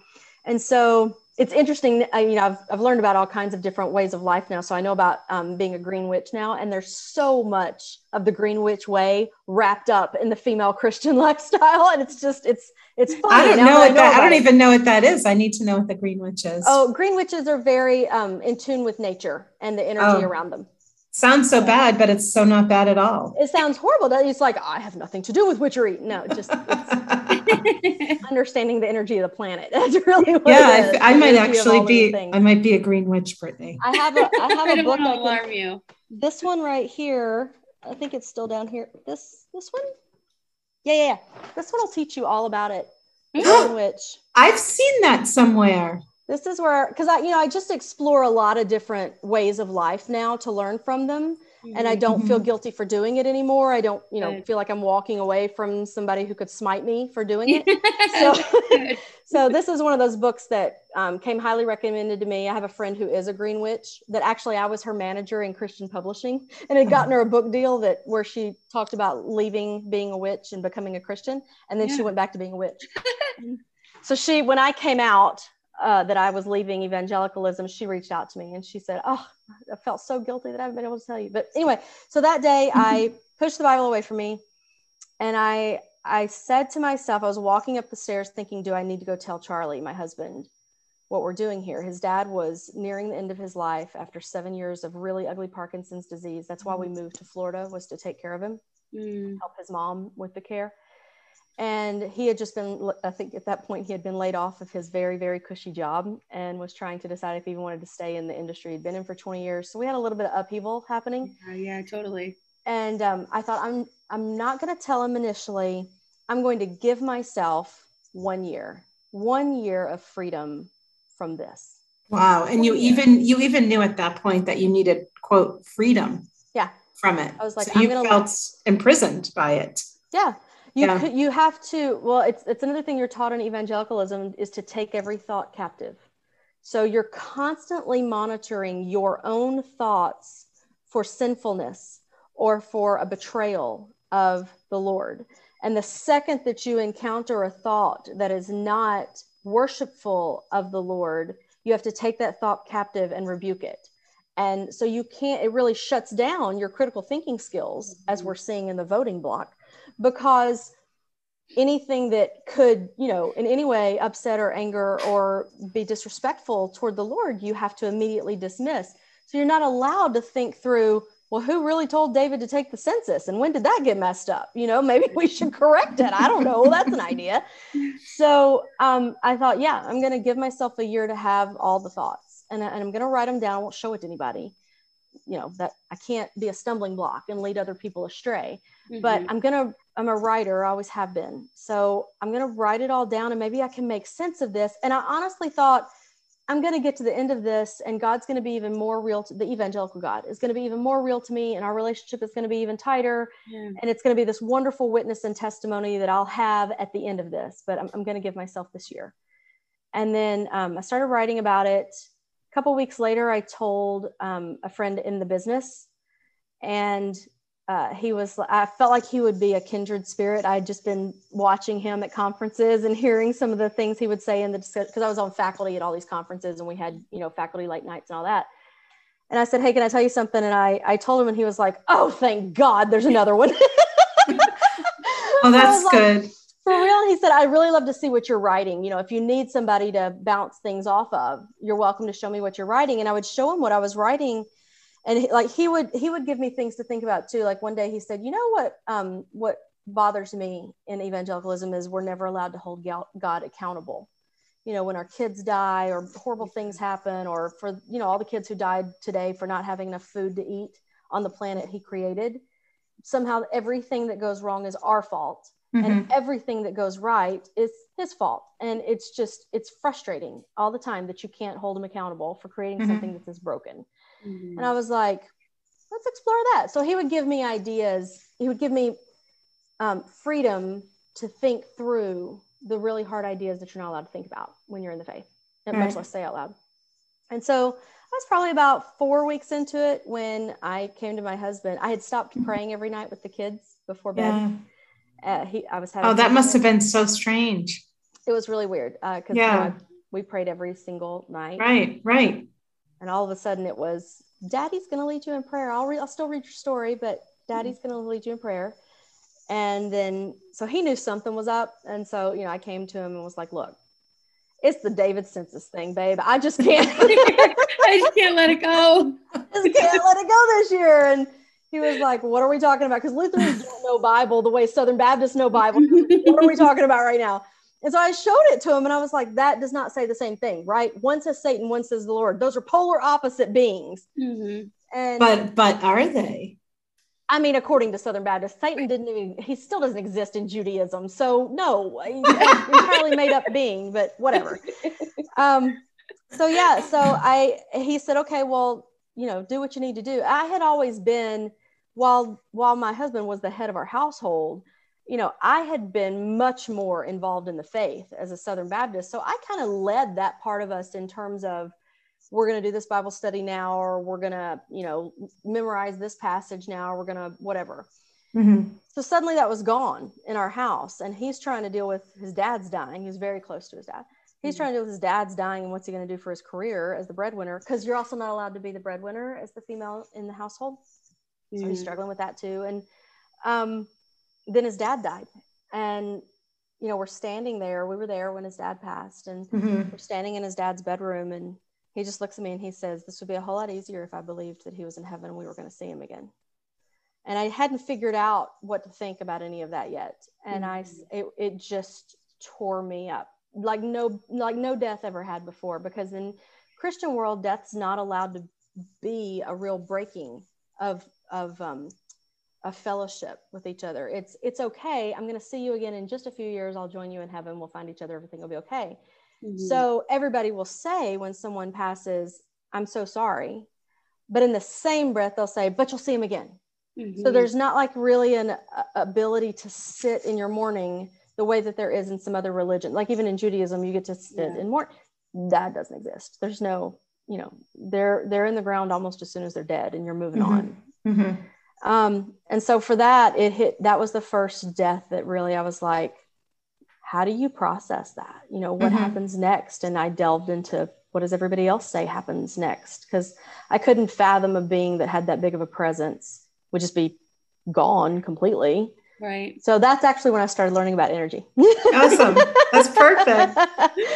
And so it's interesting. I, you know, I've, I've learned about all kinds of different ways of life now. So I know about um, being a green witch now, and there's so much of the green witch way wrapped up in the female *laughs* Christian lifestyle, and it's just it's it's fun. I don't know what I know that. I don't even know what that is. I need to know what the green witch is. Oh, green witches are very um, in tune with nature and the energy oh. around them sounds so bad, but it's so not bad at all. It sounds horrible. It's like I have nothing to do with witchery. No, just *laughs* *laughs* understanding the energy of the planet. *laughs* That's really what yeah. I, I might actually be. I might be a green witch, Brittany. I have a. I have *laughs* I a book. I can, alarm you. This one right here. I think it's still down here. This this one. Yeah, yeah, yeah. This one will teach you all about it. *gasps* green witch. I've seen that somewhere this is where because i you know i just explore a lot of different ways of life now to learn from them mm-hmm. and i don't mm-hmm. feel guilty for doing it anymore i don't you know Good. feel like i'm walking away from somebody who could smite me for doing it *laughs* so *laughs* so this is one of those books that um, came highly recommended to me i have a friend who is a green witch that actually i was her manager in christian publishing and had gotten her a book deal that where she talked about leaving being a witch and becoming a christian and then yeah. she went back to being a witch so she when i came out uh, that I was leaving evangelicalism, she reached out to me and she said, Oh, I felt so guilty that I haven't been able to tell you. But anyway, so that day *laughs* I pushed the Bible away from me and I I said to myself, I was walking up the stairs thinking, Do I need to go tell Charlie, my husband, what we're doing here. His dad was nearing the end of his life after seven years of really ugly Parkinson's disease. That's why we mm. moved to Florida was to take care of him, mm. help his mom with the care. And he had just been, I think at that point, he had been laid off of his very, very cushy job and was trying to decide if he even wanted to stay in the industry. He'd been in for 20 years. So we had a little bit of upheaval happening. Yeah, yeah totally. And um, I thought, I'm, I'm not going to tell him initially. I'm going to give myself one year, one year of freedom from this. Wow. And you even you even knew at that point that you needed quote freedom. Yeah. From it. I was like, so you felt imprisoned by it. Yeah. You yeah. Could, you have to well it's it's another thing you're taught in evangelicalism is to take every thought captive. So you're constantly monitoring your own thoughts for sinfulness or for a betrayal of the Lord. And the second that you encounter a thought that is not worshipful of the Lord, you have to take that thought captive and rebuke it. And so you can't, it really shuts down your critical thinking skills, as mm-hmm. we're seeing in the voting bloc, because anything that could, you know, in any way upset or anger or be disrespectful toward the Lord, you have to immediately dismiss. So you're not allowed to think through, well, who really told David to take the census and when did that get messed up? You know, maybe we should correct it. I don't know. Well, that's an idea. So um, I thought, yeah, I'm going to give myself a year to have all the thoughts and, and I'm going to write them down. I won't show it to anybody. You know, that I can't be a stumbling block and lead other people astray. Mm-hmm. But I'm going to, I'm a writer, I always have been. So I'm going to write it all down and maybe I can make sense of this. And I honestly thought, I'm going to get to the end of this, and God's going to be even more real. To, the evangelical God is going to be even more real to me, and our relationship is going to be even tighter. Yeah. And it's going to be this wonderful witness and testimony that I'll have at the end of this. But I'm, I'm going to give myself this year. And then um, I started writing about it. A couple weeks later, I told um, a friend in the business, and uh, he was i felt like he would be a kindred spirit. I had just been watching him at conferences and hearing some of the things he would say in the discussion. because i was on faculty at all these conferences and we had you know faculty late nights and all that. And i said hey can i tell you something? And i i told him and he was like oh thank god there's another one. *laughs* Oh that's good like, for real? And he said i really love to see what you're writing. You know if you need somebody to bounce things off of you're welcome to show me what you're writing. And i would show him what i was writing and he, like he would he would give me things to think about too. Like one day he said you know what um what bothers me in evangelicalism is we're never allowed to hold god accountable. You know when our kids die or horrible things happen or for you know all the kids who died today for not having enough food to eat on the planet he created somehow everything that goes wrong is our fault. Mm-hmm. and everything that goes right is his fault. And it's just it's frustrating all the time that you can't hold him accountable for creating mm-hmm. something that's broken Mm-hmm. And I was like, let's explore that. So he would give me ideas. He would give me um, freedom to think through the really hard ideas that you're not allowed to think about when you're in the faith, and much less say out loud. And so I was probably about four weeks into it when I came to my husband. I had stopped mm-hmm. praying every night with the kids before bed. Yeah. Uh, he, I was having. Oh, that must have been so strange. It was really weird because uh, yeah. we prayed every single night. Right, right and all of a sudden it was daddy's going to lead you in prayer. I'll read i'll still read your story but daddy's mm-hmm. going to lead you in prayer. And then so he knew something was up. And so you know i came to him and was like look it's the david census thing babe. I just *laughs* can't i just can't let it go. I *laughs* just can't let it go this year. And he was like what are we talking about? Because lutherans don't *laughs* know bible the way southern baptists know bible. What are we talking about right now and so I showed it to him and I was like, that does not say the same thing, right? One says Satan, one says the Lord. Those are polar opposite beings. Mm-hmm. And but but are they? I mean, according to Southern Baptists, Satan didn't even, he still doesn't exist in Judaism. So no, entirely made up being, but whatever. Um, so yeah, so I, he said, okay, well, you know, do what you need to do. I had always been, while, while my husband was the head of our household, you know, I had been much more involved in the faith as a Southern Baptist. So I kind of led that part of us in terms of we're going to do this Bible study now, or we're going to, you know, memorize this passage now, or we're going to whatever. Mm-hmm. So suddenly that was gone in our house. And he's trying to deal with his dad's dying. He's very close to his dad. He's mm-hmm. trying to deal with his dad's dying and what's he going to do for his career as the breadwinner? Because you're also not allowed to be the breadwinner as the female in the household. Mm-hmm. So he's mm-hmm. struggling with that too. And um, then his dad died and you know, we're standing there. We were there when his dad passed, and mm-hmm. we're standing in his dad's bedroom, and he just looks at me and he says, "This would be a whole lot easier if I believed that he was in heaven and we were going to see him again." And I hadn't figured out what to think about any of that yet, and mm-hmm. I it, it just tore me up like no like no death ever had before because in Christian world, death's not allowed to be a real breaking of of um, a fellowship with each other. It's it's okay. I'm going to see you again in just a few years. I'll join you in heaven. We'll find each other. Everything will be okay. Mm-hmm. So everybody will say when someone passes, "I'm so sorry," but in the same breath they'll say, "But you'll see him again." Mm-hmm. So there's not like really an uh, ability to sit in your mourning the way that there is in some other religion. Like even in Judaism, you get to sit yeah. in mourn. That doesn't exist. There's no, you know, they're they're in the ground almost as soon as they're dead, and you're moving mm-hmm. on. Um, and so for that, it hit, that was the first death that really I was like, how do you process that? You know, what mm-hmm. happens next? And I delved into what does everybody else say happens next? Because I couldn't fathom a being that had that big of a presence would just be gone completely. Right. So that's actually when I started learning about energy. awesome. That's perfect.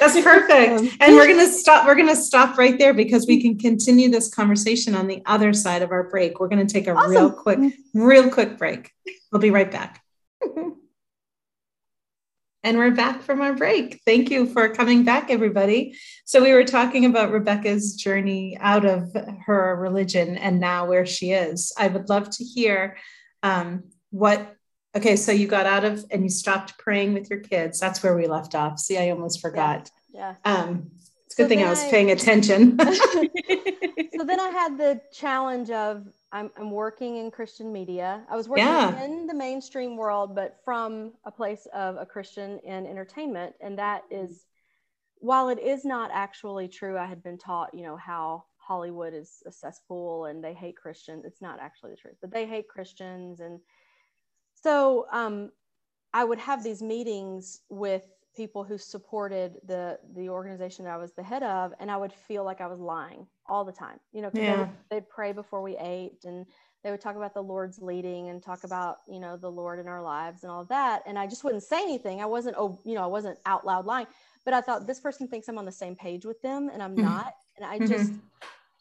That's *laughs* perfect. Um, and we're going to stop we're going to stop right there because we can continue this conversation on the other side of our break. We're going to take a awesome. real quick real quick break. We'll be right back. *laughs* and we're back from our break. Thank you for coming back everybody. So we were talking about Rebecca's journey out of her religion and now where she is. I would love to hear um, what Okay, so you got out of and you stopped praying with your kids. That's where we left off. See, I almost forgot. Yeah. yeah. Um, it's a good so thing I was I, paying attention. *laughs* *laughs* so then I had the challenge of I'm, I'm working in Christian media. I was working yeah. in the mainstream world, but from a place of a Christian in entertainment. And that is, while it is not actually true, I had been taught, you know, how Hollywood is a cesspool and they hate Christians. It's not actually the truth, but they hate Christians and so um, I would have these meetings with people who supported the the organization that I was the head of, and I would feel like I was lying all the time. You know, yeah. they would, they'd pray before we ate, and they would talk about the Lord's leading and talk about you know the Lord in our lives and all that. And I just wouldn't say anything. I wasn't oh you know I wasn't out loud lying, but I thought this person thinks I'm on the same page with them, and I'm mm-hmm. not. And I mm-hmm. just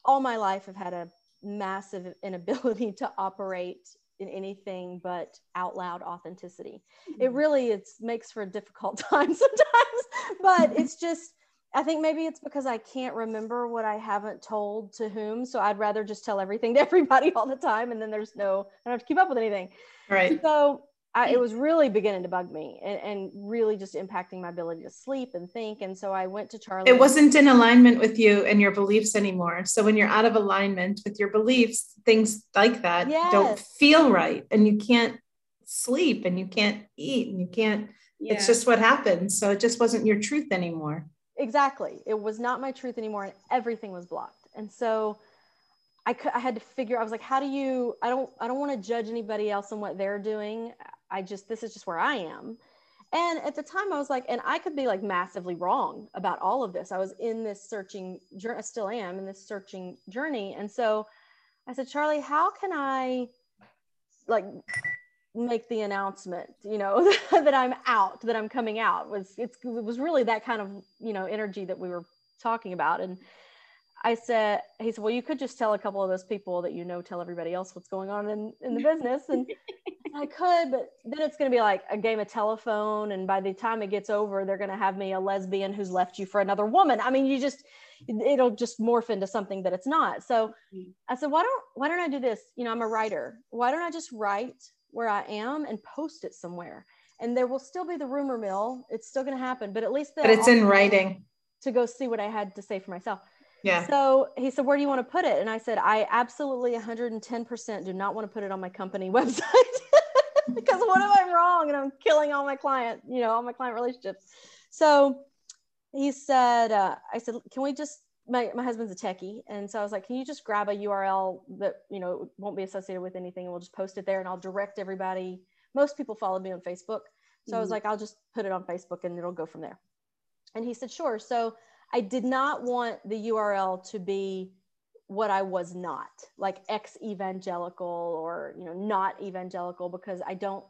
all my life have had a massive inability *laughs* to operate in anything but out loud authenticity. Mm-hmm. It really it makes for a difficult *laughs* time sometimes, but *laughs* it's just I think maybe it's because I can't remember what I haven't told to whom. So I'd rather just tell everything *laughs* to everybody all the time and then there's no I don't have to keep up with anything. Right. So I, it mm. was really beginning to bug me and, and, really just impacting my ability to sleep and think. And so I went to Charlie. It wasn't in alignment with you and your beliefs anymore. So when you're out of alignment with your beliefs, things like that yes. don't feel right. And you can't sleep and you can't eat and you can't, yeah. it's just what happens. So it just wasn't your truth anymore. Exactly. It was not my truth anymore. And everything was blocked. And so I, could, I had to figure, I was like, how do you, I don't, I don't want to judge anybody else on what they're doing. I just, this is just where I am. And at the time, I was like, and I could be like massively wrong about all of this. I was in this searching journey, I still am in this searching journey. And so I said, Charlie, how can I like make the announcement, you know, *laughs* that I'm out, that I'm coming out? Was it's it was really that kind of you know energy that we were talking about. And I said, he said, well, you could just tell a couple of those people that you know, tell everybody else what's going on in, in the business. And *laughs* I could, but then it's going to be like a game of telephone. And by the time it gets over, they're going to have me a lesbian who's left you for another woman. I mean, you just, it'll just morph into something that it's not. So mm-hmm. I said, why don't, why don't I do this? You know, I'm a writer. Why don't I just write where I am and post it somewhere? And there will still be the rumor mill. It's still going to happen, but at least but it's in writing to go see what I had to say for myself. Yeah. So he said, Where do you want to put it? And I said, I absolutely 110% do not want to put it on my company *laughs* website *laughs* because what if I'm wrong and I'm killing all my client, you know, all my client relationships. So he said, uh, I said, Can we just, my, my husband's a techie. And so I was like, Can you just grab a URL that, you know, won't be associated with anything and we'll just post it there and I'll direct everybody. Most people follow me on Facebook. So mm-hmm. I was mm-hmm. like, I'll just put it on Facebook and it'll go from there. And he said, Sure. So I did not want the URL to be what I was not, like ex evangelical or, you know, not evangelical, because I don't,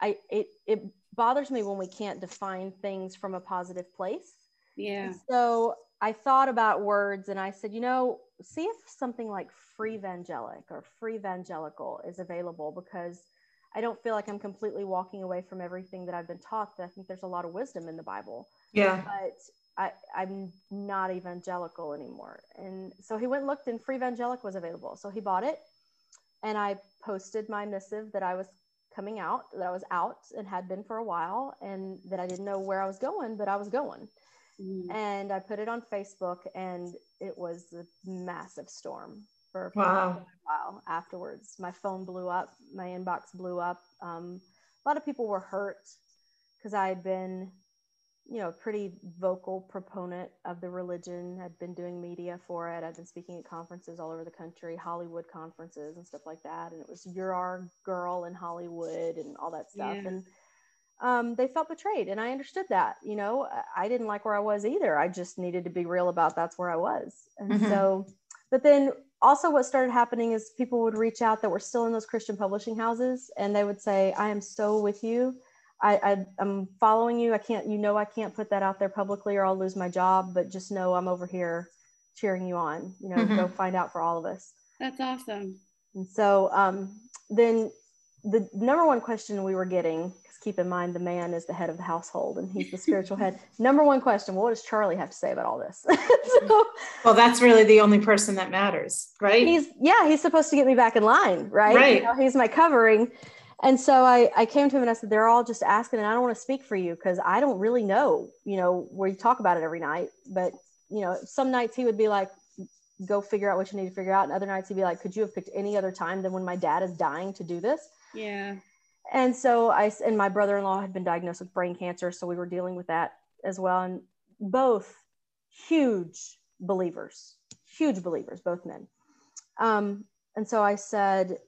I it it bothers me when we can't define things from a positive place. Yeah. So I thought about words and I said, you know, see if something like free evangelic or free evangelical is available because I don't feel like I'm completely walking away from everything that I've been taught. That I think there's a lot of wisdom in the Bible. Yeah. But I, I'm not evangelical anymore. And so he went and looked and free evangelic was available. So he bought it and I posted my missive that I was coming out, that I was out and had been for a while and that I didn't know where I was going, but I was going. Mm. And I put it on Facebook and it was a massive storm for wow. a while afterwards. My phone blew up, my inbox blew up. Um, a lot of people were hurt because I had been, you know, a pretty vocal proponent of the religion. I'd been doing media for it. I'd been speaking at conferences all over the country, Hollywood conferences and stuff like that. And it was you're our girl in Hollywood and all that stuff. Yeah. And um, they felt betrayed, and I understood that. You know, I didn't like where I was either. I just needed to be real about that's where I was. And mm-hmm. so, but then also what started happening is people would reach out that were still in those Christian publishing houses and they would say, I am so with you. I, I am following you. I can't, you know, I can't put that out there publicly or I'll lose my job, but just know I'm over here cheering you on, you know, mm-hmm. go find out for all of us. That's awesome. And so um, then the number one question we were getting because keep in mind the man is the head of the household and he's the spiritual head. *laughs* Number one question, well, what does Charlie have to say about all this? *laughs* so, well, that's really the only person that matters, right? He's yeah, he's supposed to get me back in line, right? Right. You know, he's my covering. And so I, I came to him and I said, they're all just asking, and I don't want to speak for you because I don't really know, you know, where you talk about it every night. But, you know, some nights he would be like, go figure out what you need to figure out. And other nights he'd be like, could you have picked any other time than when my dad is dying to do this? Yeah and so I and my brother-in-law had been diagnosed with brain cancer, so we were dealing with that as well. And both huge believers, huge believers, both men. Um, and so I said,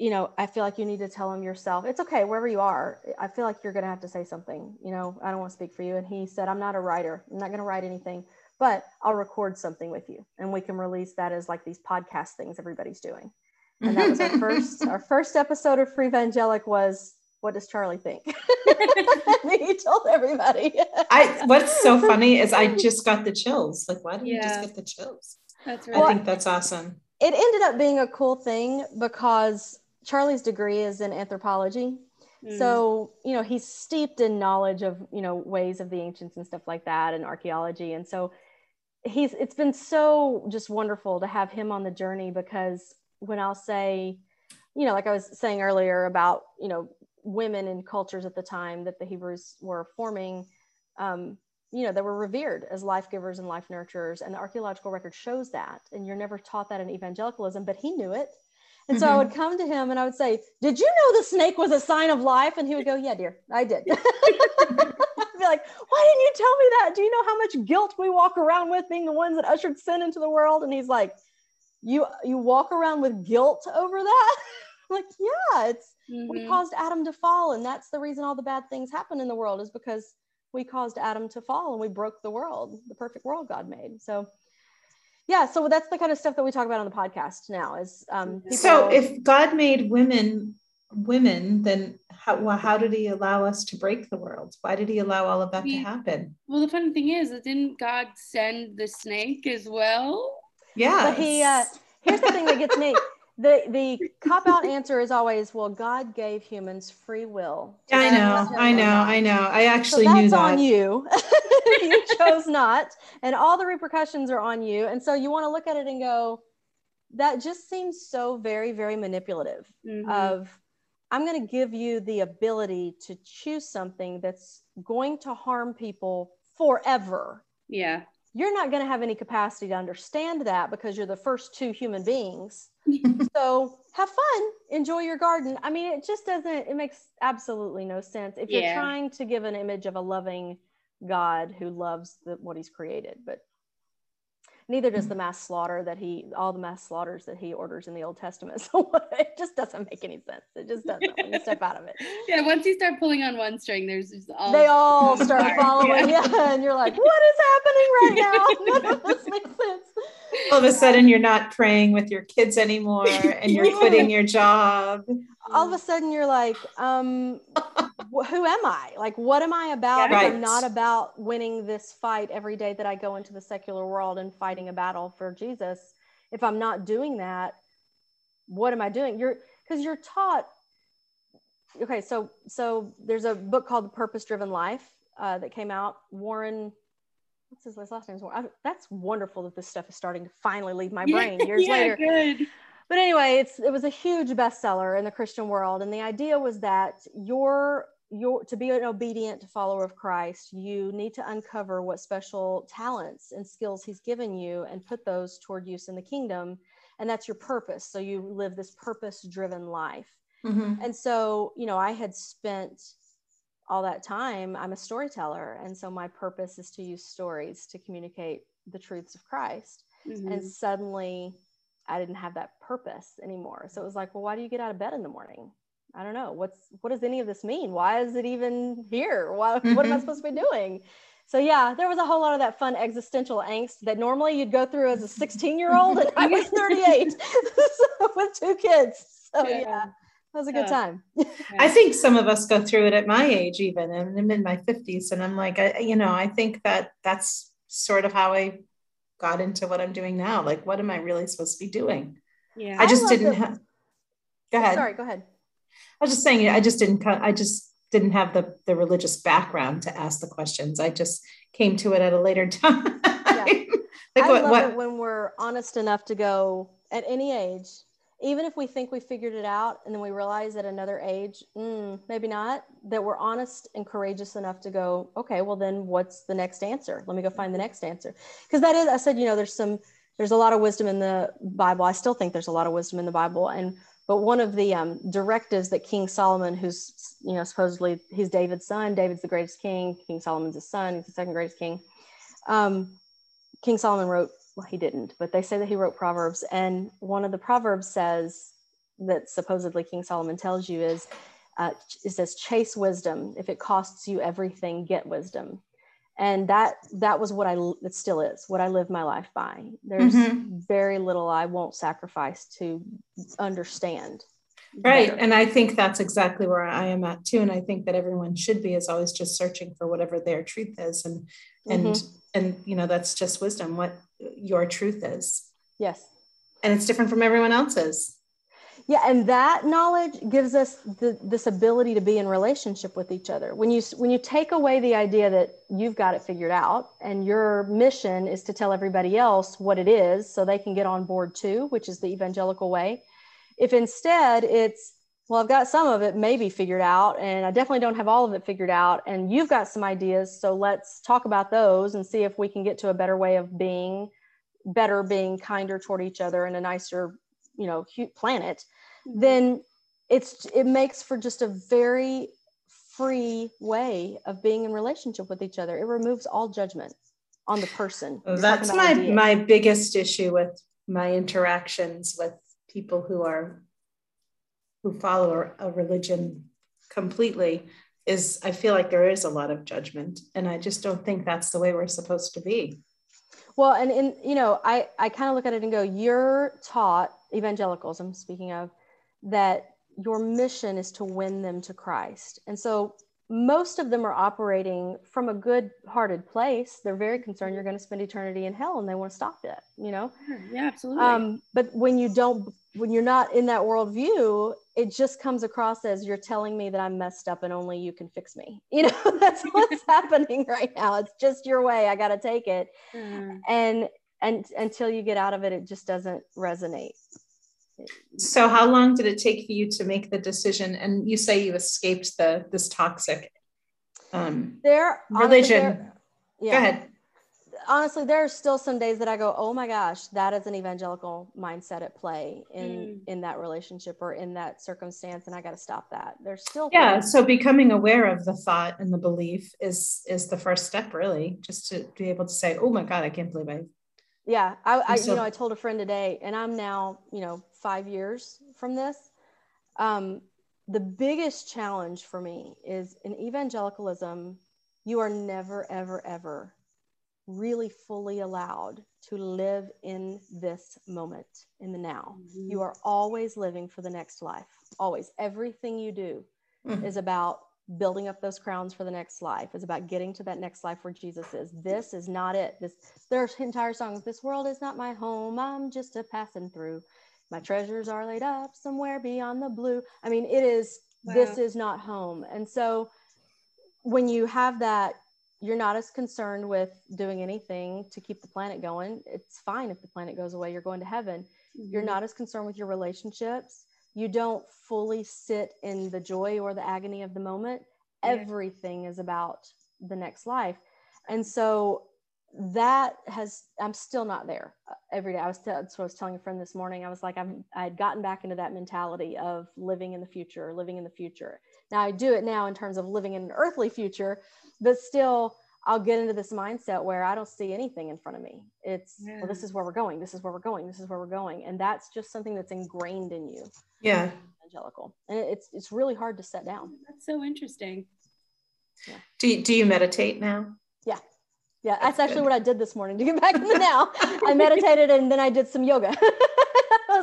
you know, I feel like you need to tell him yourself. It's okay wherever you are. I feel like you're going to have to say something. You know, I don't want to speak for you. And he said, I'm not a writer. I'm not going to write anything, but I'll record something with you, and we can release that as like these podcast things everybody's doing and that was our *laughs* first our first episode of Free Evangelic was what does Charlie think? *laughs* he told everybody. I what's so funny is I just got the chills. Like, why did yeah. you just get the chills? That's right. I think that's awesome. It ended up being a cool thing because Charlie's degree is in anthropology. Mm. So, you know, he's steeped in knowledge of, you know, ways of the ancients and stuff like that and archaeology. And so he's it's been so just wonderful to have him on the journey because when I'll say, you know, like I was saying earlier about, you know, women in cultures at the time that the Hebrews were forming, um, you know, they were revered as life givers and life nurturers. And the archaeological record shows that. And you're never taught that in evangelicalism, but he knew it. And so mm-hmm. I would come to him and I would say, Did you know the snake was a sign of life? And he would go, Yeah, dear, I did. *laughs* I'd be like, Why didn't you tell me that? Do you know how much guilt we walk around with being the ones that ushered sin into the world? And he's like, you you walk around with guilt over that *laughs* like yeah it's mm-hmm. we caused adam to fall and that's the reason all the bad things happen in the world is because we caused adam to fall and we broke the world the perfect world god made so yeah so that's the kind of stuff that we talk about on the podcast now is um so if god made women women then how, well, how did he allow us to break the world why did he allow all of that to happen well the funny thing is didn't god send the snake as well yeah. But he uh, here's the thing that gets me. *laughs* The the cop out answer is always, well, God gave humans free will. I know, I know, I know. I actually so knew that. That's on you. *laughs* *laughs* you chose not, and all the repercussions are on you. And so you want to look at it and go, that just seems so very, very manipulative. Mm-hmm. Of I'm going to give you the ability to choose something that's going to harm people forever. Yeah you're not going to have any capacity to understand that because you're the first two human beings. *laughs* so have fun, enjoy your garden. I mean, it just doesn't, it makes absolutely no sense if you're trying to give an image of a loving God who loves the, what he's created. But neither does the mm-hmm. mass slaughter that he all the mass slaughters that he orders in the old testament. *laughs* So it just doesn't make any sense. It just doesn't when you step out of it. *laughs* Yeah once you start pulling on one string there's just all they all start *laughs* following yeah. yeah and you're like what is happening right now? None of this makes sense all of a sudden you're not praying with your kids anymore *laughs* and you're quitting your job all of a sudden you're like, um, who am I? Like, what am I about? Right. I'm not about winning this fight every day that I go into the secular world and fighting a battle for Jesus. If I'm not doing that, what am I doing? You're because you're taught. Okay, so so there's a book called The Purpose Driven Life uh, that came out. Warren, what's his last name? That's wonderful that this stuff is starting to finally leave my *laughs* brain years yeah, later. Good but anyway, it's it was a huge bestseller in the Christian world, and the idea was that your your to be an obedient follower of Christ, you need to uncover what special talents and skills He's given you and put those toward use in the kingdom, and that's your purpose. So you live this purpose-driven life. Mm-hmm. And so, you know, I had spent all that time. I'm a storyteller, and so my purpose is to use stories to communicate the truths of Christ. Mm-hmm. And suddenly I didn't have that purpose anymore. So it was like, well, why do you get out of bed in the morning? I don't know. What's what does any of this mean? Why is it even here? Why, mm-hmm. *laughs* What am I supposed to be doing? So yeah, there was a whole lot of that fun existential angst that normally you'd go through as a 16 year old, and I was *laughs* 38 *laughs* with two kids. So yeah. yeah. That was a good time. I *laughs* think some of us go through it at my age, even, and I'm in my 50s. And I'm like, I, you know, I think that that's sort of how I got into what I'm doing now. Like, what am I really supposed to be doing? Yeah. I just I didn't have, go ahead. Sorry, go ahead. I was just saying, I just didn't, I just didn't have the, the religious background to ask the questions. I just came to it at a later *laughs* time. Yeah. like I what, love what? it when we're honest enough to go at any age, even if we think we figured it out and then we realize at another age mm, maybe not that we're honest and courageous enough to go okay well then what's the next answer? Let me go find the next answer. Because that is i said you know there's some there's a lot of wisdom in the bible. I still think there's a lot of wisdom in the bible. And but one of the um, directives that king solomon who's you know supposedly he's david's son david's the greatest king king solomon's his son he's the second greatest king. Um, king solomon wrote well, he didn't, but they say that he wrote Proverbs. And one of the Proverbs says that supposedly King Solomon tells you is uh, it says, chase wisdom. If it costs you everything, get wisdom. And that that was what I it still is what I live my life by. There's mm-hmm. very little I won't sacrifice to understand. Right. Better. And I think that's exactly where I am at too. And I think that everyone should be is always just searching for whatever their truth is. And and mm-hmm. And you know, that's just wisdom. What your truth is. Yes. And it's different from everyone else's. Yeah, and that knowledge gives us the, this ability to be in relationship with each other. When you when you take away the idea that you've got it figured out and your mission is to tell everybody else what it is so they can get on board too, which is the evangelical way. If instead it's well, I've got some of it maybe figured out, and I definitely don't have all of it figured out. And you've got some ideas, so let's talk about those and see if we can get to a better way of being, better being kinder toward each other and a nicer, you know, planet. Mm-hmm. Then it's it makes for just a very free way of being in relationship with each other. It removes all judgment on the person. That's my ideas. my biggest issue with my interactions with people who are who follow a religion completely is I feel like there is a lot of judgment and I just don't think that's the way we're supposed to be. Well, and in you know, I I kind of look at it and go, you're taught evangelicals, I'm speaking of, that your mission is to win them to Christ. And so most of them are operating from a good hearted place. They're very concerned you're going to spend eternity in hell and they want to stop it, you know? Yeah, absolutely. Um, but when you don't, when you're not in that worldview, it just comes across as you're telling me that I'm messed up and only you can fix me. *laughs* You know, that's what's *laughs* happening right now. It's just your way. I got to take it. Mm. And, and until you get out of it, it just doesn't resonate. So how long did it take for you to make the decision? And you say you escaped the this toxic um, there religion. There, yeah. Go ahead. Honestly, there are still some days that I go, "Oh my gosh, that is an evangelical mindset at play in mm. in that relationship or in that circumstance, and I got to stop that." There's still yeah. Things. So becoming aware of the thought and the belief is is the first step, really, just to be able to say, "Oh my God, I can't believe I yeah I, I so, you know i told a friend today and i'm now you know five years from this um, the biggest challenge for me is in evangelicalism you are never ever ever really fully allowed to live in this moment, in the now. Mm-hmm. You are always living for the next life, always. Everything you do mm-hmm. is about building up those crowns for the next life. Is about getting to that next life where jesus is. This is not it. This their entire songs this world is not my home. I'm just a passing through. My treasures are laid up somewhere beyond the blue. I mean it is wow. this is not home. And so when you have that you're not as concerned with doing anything to keep the planet going. It's fine if the planet goes away you're going to heaven. Mm-hmm. you're not as concerned with your relationships you don't fully sit in the joy or the agony of the moment. Yeah. everything is about the next life. And so that has i'm still not there. Uh, every day i was t- that's what i was telling a friend this morning. I was like i'm i had gotten back into that mentality of living in the future living in the future. Now i do it now in terms of living in an earthly future but still I'll get into this mindset where I don't see anything in front of me. It's yeah. well, this is where we're going. This is where we're going. This is where we're going, and that's just something that's ingrained in you. Yeah, evangelical, and it's it's really hard to set down. That's so interesting. Yeah. Do you, do you meditate now? Yeah, yeah. That's, that's actually good. what I did this morning to get back in the now. *laughs* I meditated and then I did some yoga. *laughs*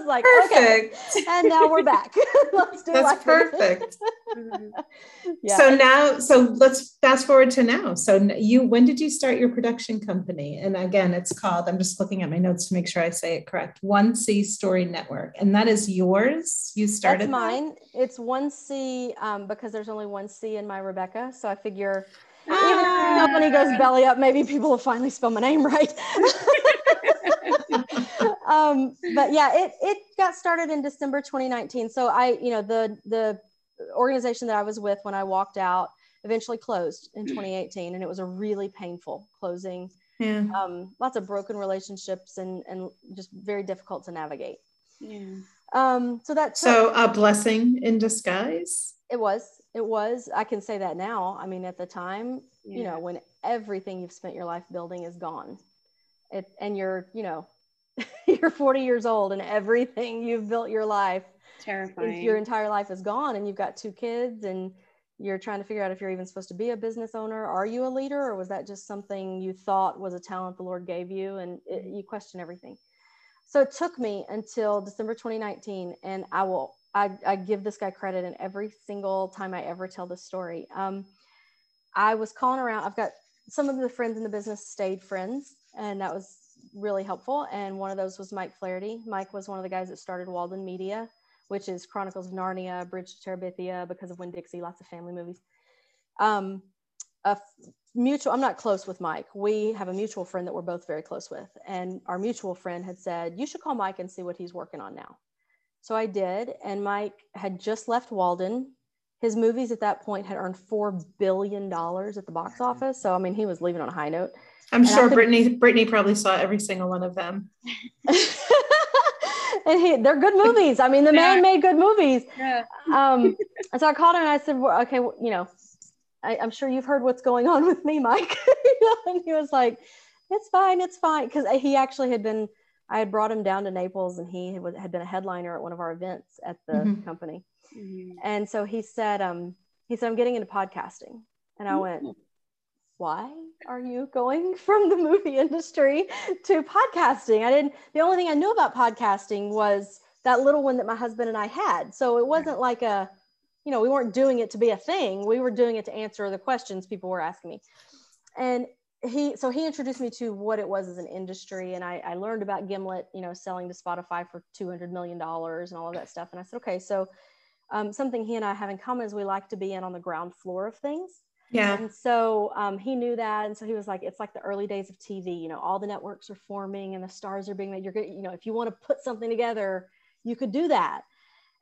Like, perfect. okay, and now we're *laughs* back. *laughs* let's do That's perfect. *laughs* yeah. So now, so let's fast forward to now. So you, when did you start your production company? And again, it's called. I'm just looking at my notes to make sure I say it correct. One C Story Network, and that is yours. You started. That's mine. That? It's one C um, because there's only one C in my Rebecca. So I figure. Ah. Even if the company goes belly up, maybe people will finally spell my name right. *laughs* um, but yeah, it it got started in December 2019. So I, you know, the the organization that I was with when I walked out eventually closed in 2018, and it was a really painful closing. Yeah. Um, lots of broken relationships and and just very difficult to navigate. Yeah. Um, so that so a blessing in disguise. It was. It was. I can say that now. I mean, at the time, yeah. you know, when everything you've spent your life building is gone, it, and you're, you know, *laughs* you're 40 years old and everything you've built your life terrifying your entire life is gone and you've got two kids and you're trying to figure out if you're even supposed to be a business owner. Are you a leader or was that just something you thought was a talent the lord gave you? And it, you question everything. So it took me until december 2019 and i will I, I give this guy credit and every single time i ever tell this story. Um, i was calling around i've got some of the friends in the business stayed friends and that was really helpful. And one of those was Mike Flaherty. Mike was one of the guys that started Walden Media, which is Chronicles of Narnia, Bridge to Terabithia, because of Winn-Dixie, lots of family movies. Um, a mutual, I'm not close with Mike. We have a mutual friend that we're both very close with. And our mutual friend had said, You should call Mike and see what he's working on now. So I did. And Mike had just left Walden. His movies at that point had earned $4 billion at the box office. So, I mean, he was leaving on a high note. I'm and sure Brittany Brittany probably saw every single one of them. *laughs* and he, they're good movies. I mean, the *laughs* man made good movies. Yeah. Um, and *laughs* so I called him and I said, well, okay, well, you know, I, am sure you've heard what's going on with me, Mike. and he was like, it's fine, it's fine. Because he actually had been, I had brought him down to Naples and he had been a headliner at one of our events at the mm-hmm. company. Mm-hmm. And so he said, um, he said, I'm getting into podcasting. And I mm-hmm. went, why are you going from the movie industry to podcasting? I didn't, the only thing I knew about podcasting was that little one that my husband and I had. So it wasn't like a, you know, we weren't doing it to be a thing. We were doing it to answer the questions people were asking me. And he, so he introduced me to what it was as an industry. And I, I learned about Gimlet, you know, selling to Spotify for $200 million and all of that stuff. And I said, okay, so um, something he and I have in common is we like to be in on the ground floor of things. Yeah. And so um, he knew that. And so he was like, it's like the early days of TV, you know, all the networks are forming and the stars are being made. You're good, you know, if you want to put something together, you could do that.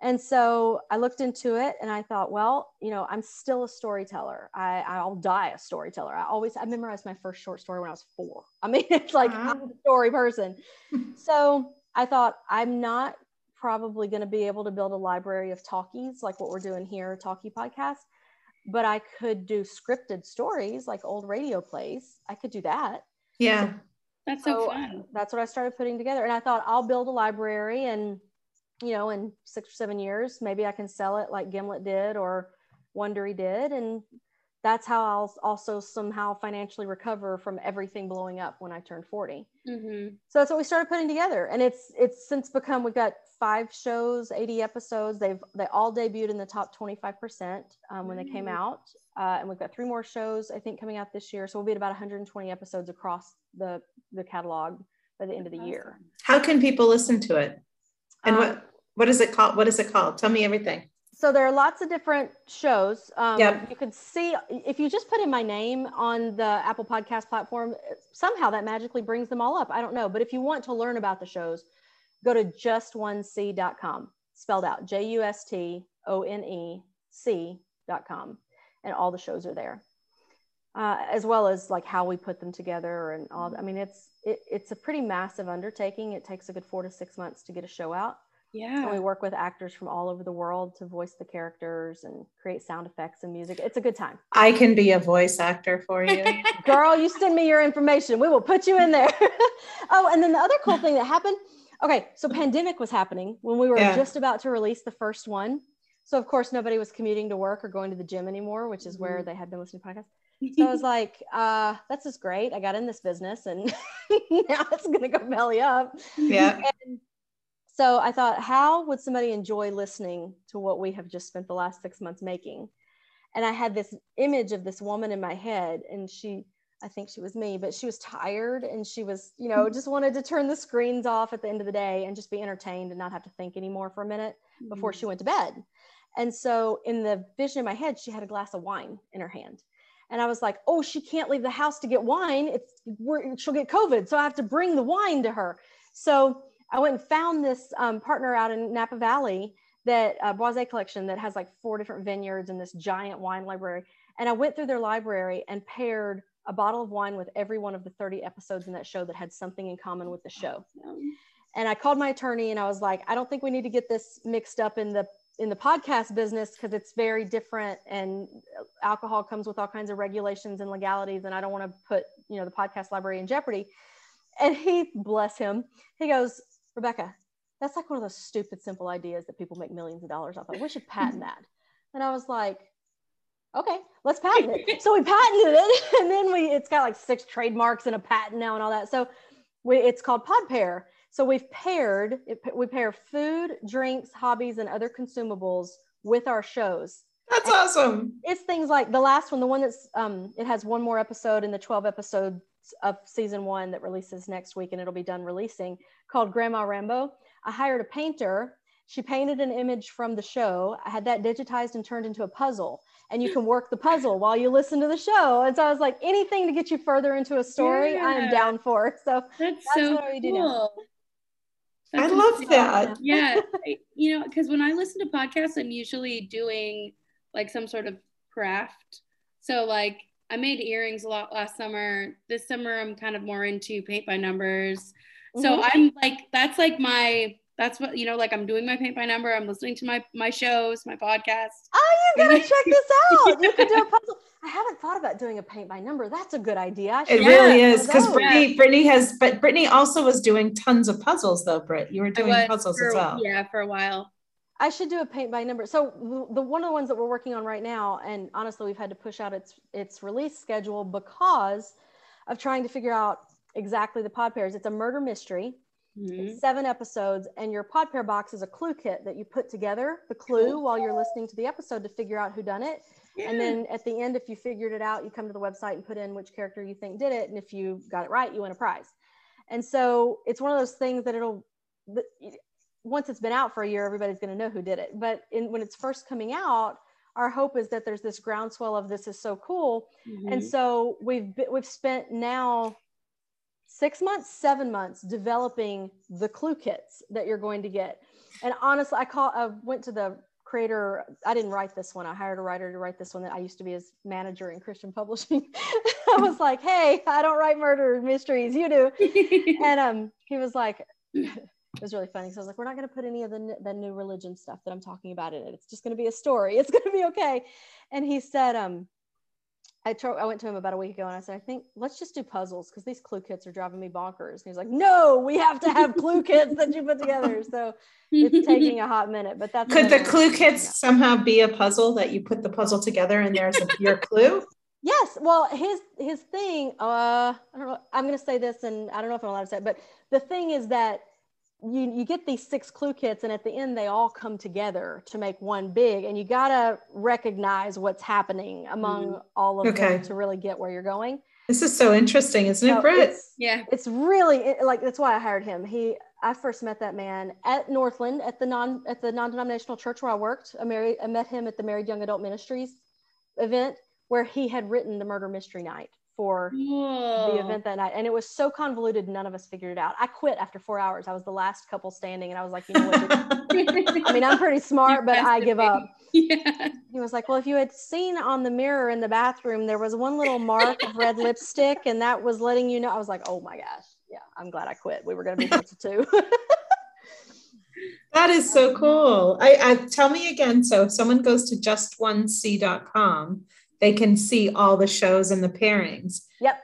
And so I looked into it and I thought, well, you know, I'm still a storyteller. I, I'll die a storyteller. I always, I memorized my first short story when I was four. I mean, *laughs* it's like. I'm a story person. *laughs* so I thought, I'm not probably going to be able to build a library of talkies like what we're doing here, talkie podcast but I could do scripted stories like old radio plays. I could do that. Yeah. That's so, so fun. That's what I started putting together. And I thought I'll build a library and, you know, in six or seven years, maybe I can sell it like Gimlet did or Wondery did. And that's how I'll also somehow financially recover from everything blowing up when I turned 40. Mm-hmm. So that's what we started putting together. And it's, it's since become, we've got five shows, 80 episodes. They've, they all debuted in the top 25% um, when mm-hmm. they came mm. out. Uh, and we've got three more shows, I think, coming out this year. So we'll be at about 120 episodes across the, the catalog by the end of the year. How can people listen to it? And um, what, what is it called? What is it called? Tell me everything so there are lots of different shows. Um, yep. You could see if you just put in my name on the Apple Podcast platform, somehow that magically brings them all up. I don't know. But if you want to learn about the shows, go to justonec.com, spelled out J U S T O N E C.com. And all the shows are there. Uh, as well as like how we put them together and all. I mean, it's it, it's a pretty massive undertaking. It takes a good four to six months to get a show out. Yeah. And we work with actors from all over the world to voice the characters and create sound effects and music. It's a good time. I can be a voice actor for you. *laughs* Girl, you send me your information. We will put you in there. *laughs* oh, and then the other cool thing that happened. Okay, so pandemic was happening when we were yeah. just about to release the first one. So of course nobody was commuting to work or going to the gym anymore, which is where mm-hmm. they had been listening to podcasts. So I was *laughs* like, uh, that's just great. I got in this business and now it's gonna go belly up. Yeah. And so I thought, how would somebody enjoy listening to what we have just spent the last six months making? And I had this image of this woman in my head, and she, I think she was me, but she was tired and she was, you know, just wanted to turn the screens off at the end of the day and just be entertained and not have to think anymore for a minute before mm-hmm. she went to bed. And so in the vision in my head, she had a glass of wine in her hand. And I was like, oh, she can't leave the house to get wine. It's she'll get COVID. So I have to bring the wine to her. So I went and found this um, partner out in Napa Valley that uh, Boisset collection that has like four different vineyards and this giant wine library. And I went through their library and paired a bottle of wine with every one of the 30 episodes in that show that had something in common with the show. And I called my attorney and I was like, I don't think we need to get this mixed up in the in the podcast business because it's very different and alcohol comes with all kinds of regulations and legalities and I don't want to put, you know, the podcast library in jeopardy. And he bless him, he goes, Rebecca, that's like one of those stupid, simple ideas that people make millions of dollars off of. We should patent that. And I was like, okay, let's patent it. So we patented it. *laughs* And then we, it's got like six trademarks and a patent now and all that. So we, it's called Pod Pair. So we've paired, it, we pair food, drinks, hobbies, and other consumables with our shows. That's and awesome. It's things like the last one, the one that's, um, it has one more episode in the 12 episode of season one that releases next week and it'll be done releasing called Grandma Rambo. I hired a painter. She painted an image from the show. I had that digitized and turned into a puzzle. And you can work the puzzle while you listen to the show. And so I was like, anything to get you further into a story, yeah. I'm down for. So that's, that's so what we do cool. now. I love that. Yeah. you know, because when I listen to podcasts, I'm usually doing like some sort of craft. So, like, I made earrings a lot last summer. This summer, I'm kind of more into paint by numbers. So mm-hmm. I'm like, that's like my, that's what, you know, like I'm doing my paint by number. I'm listening to my, my shows, my podcast. Oh, you gotta check this *laughs* out. You could do a puzzle. I haven't thought about doing a paint by number. That's a good idea. It really is. Cause Brittany, yeah. Brittany has, but Brittany also was doing tons of puzzles though, Britt. You were doing puzzles for, as well. Yeah, for a while. I should do a paint by number. So the one of the ones that we're working on right now, and honestly, we've had to push out its its release schedule because of trying to figure out exactly the pod pairs. It's a murder mystery. Mm-hmm. seven episodes, and your pod pair box is a clue kit that you put together the clue while you're listening to the episode to figure out who done it. Yeah. And then at the end, if you figured it out, you come to the website and put in which character you think did it. And if you got it right, you win a prize. And so it's one of those things that it'll once it's been out for a year, everybody's going to know who did it. But in, when it's first coming out, our hope is that there's this groundswell of this is so cool. Mm-hmm. And so we've we've spent now six months, seven months developing the clue kits that you're going to get. And honestly, I call I went to the creator. I didn't write this one. I hired a writer to write this one that I used to be his manager in Christian publishing. *laughs* I was like, hey, I don't write murder mysteries, you do. *laughs* and um, he was like, it was really funny. So I was like, we're not going to put any of the, the new religion stuff that I'm talking about in it. It's just going to be a story. It's going to be okay. And he said, um, I, tro- I went to him about a week ago and I said, I think let's just do puzzles because these clue kits are driving me bonkers. And he's like, no, we have to have clue kits that you put together. So it's taking a hot minute, but that's could the clue kits somehow be a puzzle that you put the puzzle together and there's a, your clue? Yes. Well, his his thing. Uh, I don't know. I'm going to say this, and I don't know if I'm allowed to say it, but the thing is that you you get these six clue kits, and at the end they all come together to make one big, and you got to recognize what's happening among mm. all of okay. them to really get where you're going. This is so interesting, isn't so it, Britt? It's, yeah, it's really it, like that's why I hired him. He I first met that man at Northland at the non at the non-denominational church where I worked. I married I met him at the Married Young Adult Ministries event where he had written the murder mystery night for Whoa. the event that night. And it was so convoluted, none of us figured it out. I quit after four hours. I was the last couple standing, and I was like, you know what? I mean, I'm pretty *laughs* smart, but I give up. *laughs* Yeah. He was like, well, if you had seen on the mirror in the bathroom, there was one little mark of red lipstick, and that was letting you know. I was like, oh my gosh. Yeah, I'm glad I quit. We were going to be here too. *laughs* that is so um, cool. I, I tell me again. So if someone goes to justonec.com, they can see all the shows and the pairings. Yep.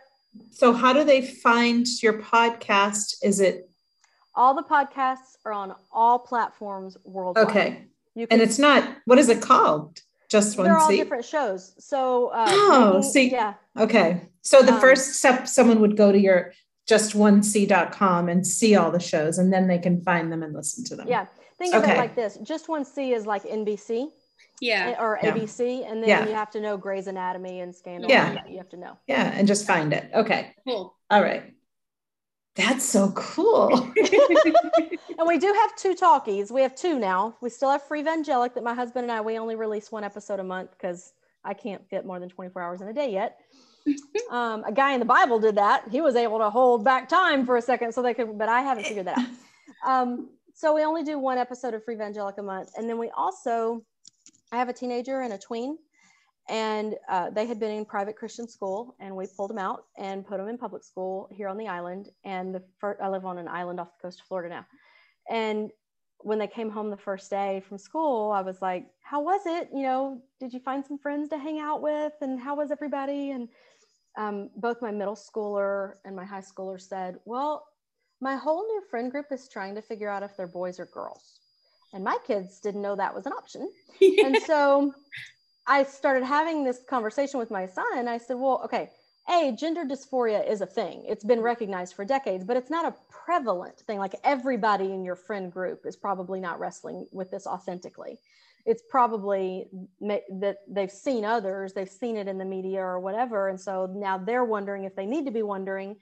So how do they find your podcast? Is it all the podcasts are on all platforms worldwide. Okay. You can, and it's not what is it called? Just one They're all seat? different shows. So uh, oh, making, see, yeah. Okay. So the um, first step, someone would go to your just one c.com and see all the shows, and then they can find them and listen to them. Yeah. Think okay. of it like this: just one C is like NBC yeah. Or yeah. abc and then yeah. you have to know gray's anatomy and scandal yeah. you have to know. Yeah and just find it. Okay. Cool. All right. That's so cool. *laughs* And we do have two talkies. We have two now. We still have free evangelic that my husband and i we only release one episode a month because i can't fit more than 24 hours in a day yet. *laughs* Um, a guy in the bible did that. He was able to hold back time for a second so they could but i haven't figured that out. *laughs* Um, so we only do one episode of free evangelic a month. And then we also I have a teenager and a tween, and uh, they had been in private Christian school, and we pulled them out and put them in public school here on the island. And the first, I live on an island off the coast of Florida now. And when they came home the first day from school, I was like, "How was it? You know, did you find some friends to hang out with? And how was everybody?" And um, both my middle schooler and my high schooler said, "Well, my whole new friend group is trying to figure out if they're boys or girls." And my kids didn't know that was an option. Yeah. *laughs* and so i started having this conversation with my son. And i said well okay a gender dysphoria is a thing. It's been recognized for decades but it's not a prevalent thing. Like everybody in your friend group is probably not wrestling with this authentically. It's probably that they've seen others they've seen it in the media or whatever. And so now they're wondering if they need to be wondering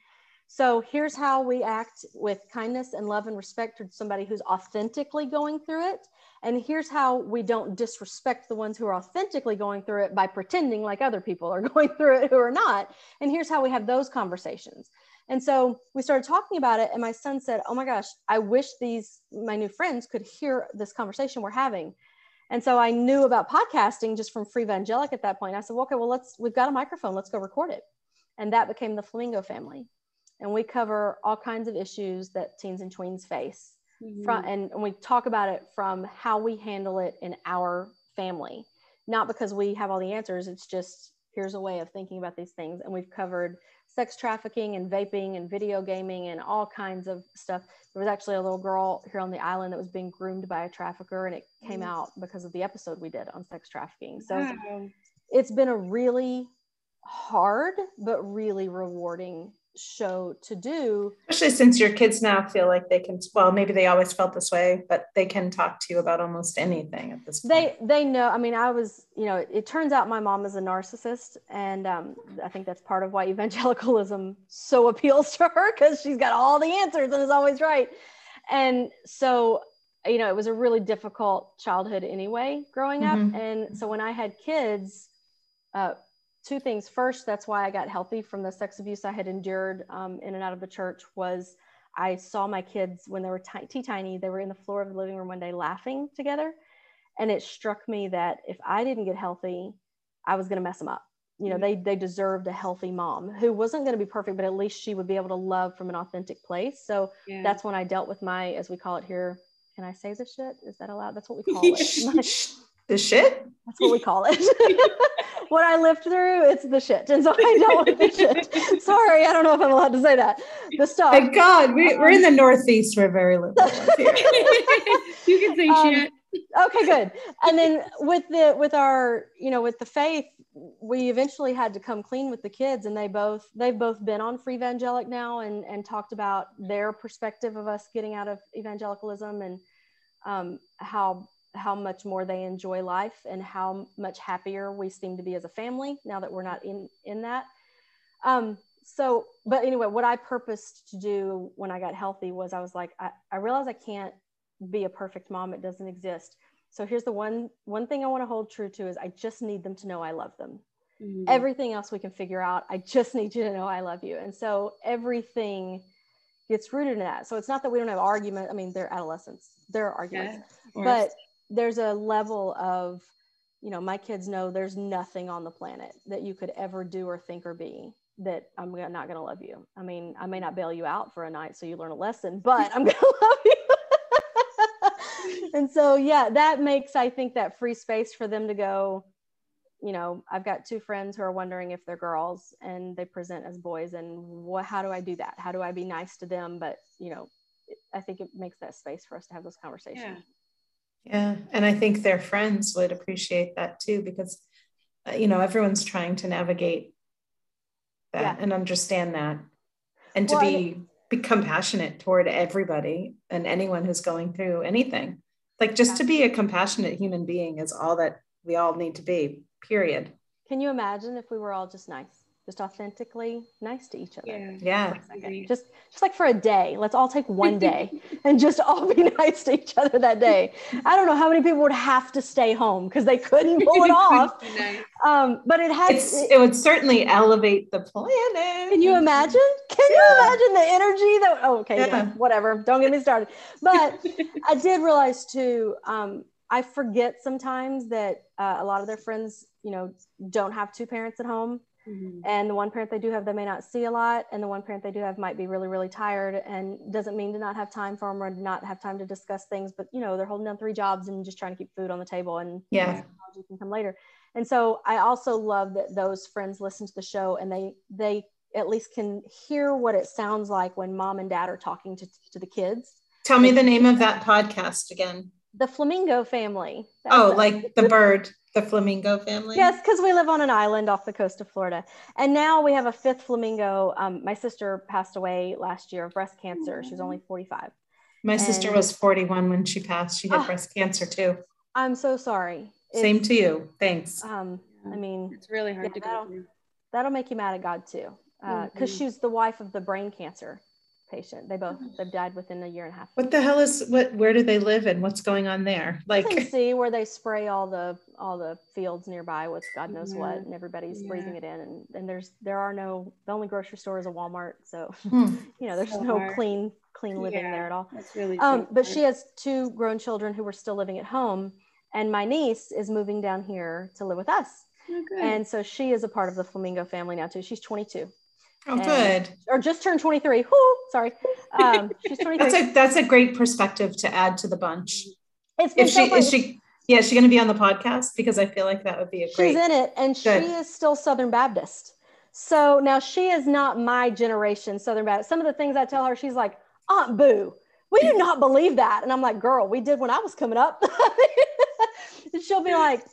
so here's how we act with kindness and love and respect to somebody who's authentically going through it. And here's how we don't disrespect the ones who are authentically going through it by pretending like other people are *laughs* going through it who are not. And here's how we have those conversations. And so we started talking about it, and my son said, Oh my gosh, I wish these, my new friends, could hear this conversation we're having. And so I knew about podcasting just from Free Evangelic at that point. I said, well, okay, well, let's, we've got a microphone, let's go record it. And that became the Flamingo family and we cover all kinds of issues that teens and tweens face. Mm-hmm. From, and, and we talk about it from how we handle it in our family, not because we have all the answers. It's just here's a way of thinking about these things. And we've covered sex trafficking and vaping and video gaming and all kinds of stuff. There was actually a little girl here on the island that was being groomed by a trafficker, and it came out because of the episode we did on sex trafficking. So wow. it's been a really hard but really rewarding show to do. Especially since your kids now feel like they can well maybe they always felt this way but they can talk to you about almost anything at this point. they they know i mean i was you know it, it turns out my mom is a narcissist and um, i think that's part of why evangelicalism so *laughs* appeals to her because she's got all the answers and is always right. And so you know it was a really difficult childhood anyway growing mm-hmm. up and so when i had kids uh, two things. First, that's why I got healthy from the sex abuse I had endured um, in and out of the church was I saw my kids when they were t- tiny, they were in the floor of the living room one day laughing together. And it struck me that if I didn't get healthy, I was going to mess them up. You know, mm-hmm. they, they deserved a healthy mom who wasn't going to be perfect, but at least she would be able to love from an authentic place. So yeah. that's when I dealt with my, as we call it here, can I say this shit? Is that allowed? That's what we call it. *laughs* *laughs* the shit? That's what we call it. *laughs* what I lived through, it's the shit. And so *laughs* I dealt with the shit. Sorry, I don't know if I'm allowed to say that. The stuff. Thank God, we, are in the Northeast. We're very liberal. *laughs* *laughs* you can say um, shit. Okay, good. And then with the with our, you know, with the faith, we eventually had to come clean with the kids and they both they've both been on free evangelic now and and talked about their perspective of us getting out of evangelicalism and um, how how much more they enjoy life and how much happier we seem to be as a family now that we're not in in that. Um, so but anyway what i purposed to do when i got healthy was i was like i, I realized i can't be a perfect mom. It doesn't exist. So here's the one one thing i want to hold true to is i just need them to know i love them. Mm-hmm. everything else we can figure out i just need you to know i love you. And so everything gets rooted in that. So it's not that we don't have argument i mean they're adolescents there are arguments. Yeah, but there's a level of you know my kids know there's nothing on the planet that you could ever do or think or be that i'm not going to love you. I mean i may not bail you out for a night so you learn a lesson but i'm *laughs* going to love you. *laughs* And so yeah that makes i think that free space for them to go you know i've got two friends who are wondering if they're girls and they present as boys and what how do i do that? How do i be nice to them? But you know i think it makes that space for us to have those conversations. Yeah yeah and i think their friends would appreciate that too because uh, you know everyone's trying to navigate that yeah. and understand that. And to well, be be compassionate toward everybody and anyone who's going through anything. Like just to be a compassionate human being is all that we all need to be period. Can you imagine if we were all just nice just authentically nice to each other. Yeah. yeah. Just just like for a day. Let's all take one *laughs* day and just all be *laughs* nice to each other that day. I don't know how many people would have to stay home because they couldn't *laughs* pull it off. nice. um, but it has it, it, would certainly elevate the planet. Can you imagine? Can yeah. you imagine the energy that oh, okay, yeah. whatever. Don't get me started. But I did realize too, um, I forget sometimes that uh, a lot of their friends, you know, don't have two parents at home Mm-hmm. And the one parent they do have, they may not see a lot. And the one parent they do have might be really, really tired and doesn't mean to not have time for them or not have time to discuss things. But, you know, they're holding down three jobs and just trying to keep food on the table and yeah, you can come later. And so I also love that those friends listen to the show and they, they at least can hear what it sounds like when mom and dad are talking to, to the kids. Tell me the name of that podcast again. The Flamingo Family. That's oh, like *laughs* the bird the flamingo family? Yes, because we live on an island off the coast of Florida. And now we have a fifth flamingo. Um, my sister passed away last year of breast cancer. She was only 45. My and, sister was 41 when she passed. She had oh, breast cancer too. I'm so sorry. Same it's, to you. Thanks. Um, I mean, it's really hard yeah, to go through. That'll make you mad at God too. Because uh, mm-hmm. she was the wife of the brain cancer patient. They both they've died within a year and a half. What the hell is what? Where do they live and what's going on there? Like you *laughs* see where they spray all the all the fields nearby with God knows yeah. what, and everybody's yeah. breathing it in. And and there's there are no the only grocery store is a Walmart, so hmm. *laughs* you know there's so no hard. clean clean living yeah, there at all. That's really um, but she has two grown children who were still living at home, and my niece is moving down here to live with us. Oh, and so she is a part of the Flamingo family now too. She's 22. Oh, good. Or just turned 23. Whoo, sorry. Um, she's *laughs* 23. that's a that's a great perspective to add to the bunch. It's if so she is she yeah, is she going to be on the podcast? Because I feel like that would be a great. She's in it, and good. she is still Southern Baptist. So now she is not my generation Southern Baptist. Some of the things I tell her, she's like, Aunt Boo, we do not believe that. And I'm like, girl, we did when I was coming up. *laughs* and she'll be like,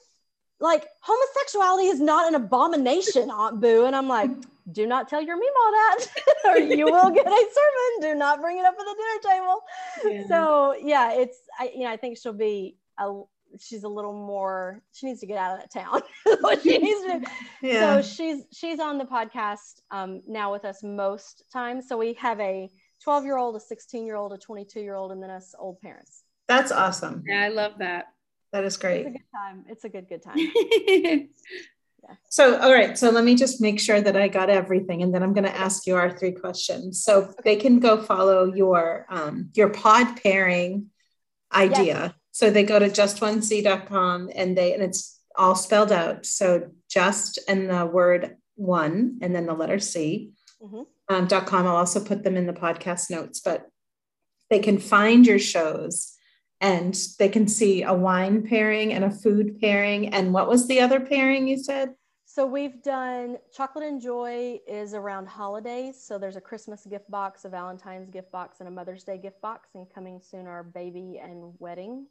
like homosexuality is not an abomination, Aunt Boo. And I'm like, do not tell your all that *laughs* or you will get a sermon. Do not bring it up at the dinner table. Yeah. So yeah, it's, I, you know, I think she'll be a, she's a little more, she needs to get out of that town. *laughs* what she needs to do. *laughs* Yeah. So she's, she's on the podcast um, now with us most times. So we have a 12 year old, a 16 year old, a 22 year old, and then us old parents. That's awesome. Yeah, I love that. That is great. It's a good time. It's a good, good time. So, all right. So let me just make sure that I got everything, and then I'm going to ask you our three questions. So okay. they can go follow your um, your pod pairing idea. Yes. So they go to justonec.com and they and it's all spelled out. So just and the word one and then the letter C. Mm-hmm. Um, .com. I'll also put them in the podcast notes, but they can find your shows and they can see a wine pairing and a food pairing. And what was the other pairing you said? So we've done chocolate and joy is around holidays. So there's a Christmas gift box, a Valentine's gift box, and a Mother's Day gift box. And coming soon are baby and wedding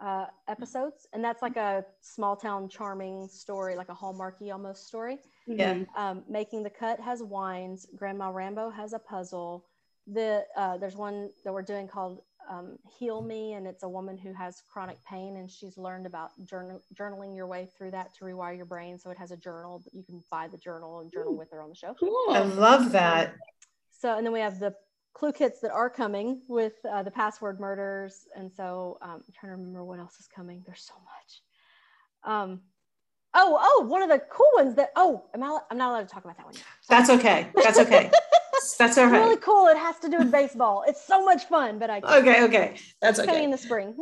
uh, episodes, and that's like a small town charming story, like a hallmarky almost story. Yeah. Um, Making the Cut has wines. Grandma Rambo has a puzzle. The uh, there's one that we're doing called um, Heal Me, and it's a woman who has chronic pain, and she's learned about journal, journaling your way through that to rewire your brain. So it has a journal that you can buy the journal and journal Ooh. with her on the show. I love that. So, and then we have the clue kits that are coming with uh, the password murders. And so um, I'm trying to remember what else is coming. There's so much. Um, oh, oh, one of the cool ones that, oh, am I, I'm not allowed to talk about that one. yet. That's okay. That's okay. *laughs* That's all It's really cool. It has to do with baseball. It's so much fun, but I can't. Okay, okay. That's It's coming okay. in the spring.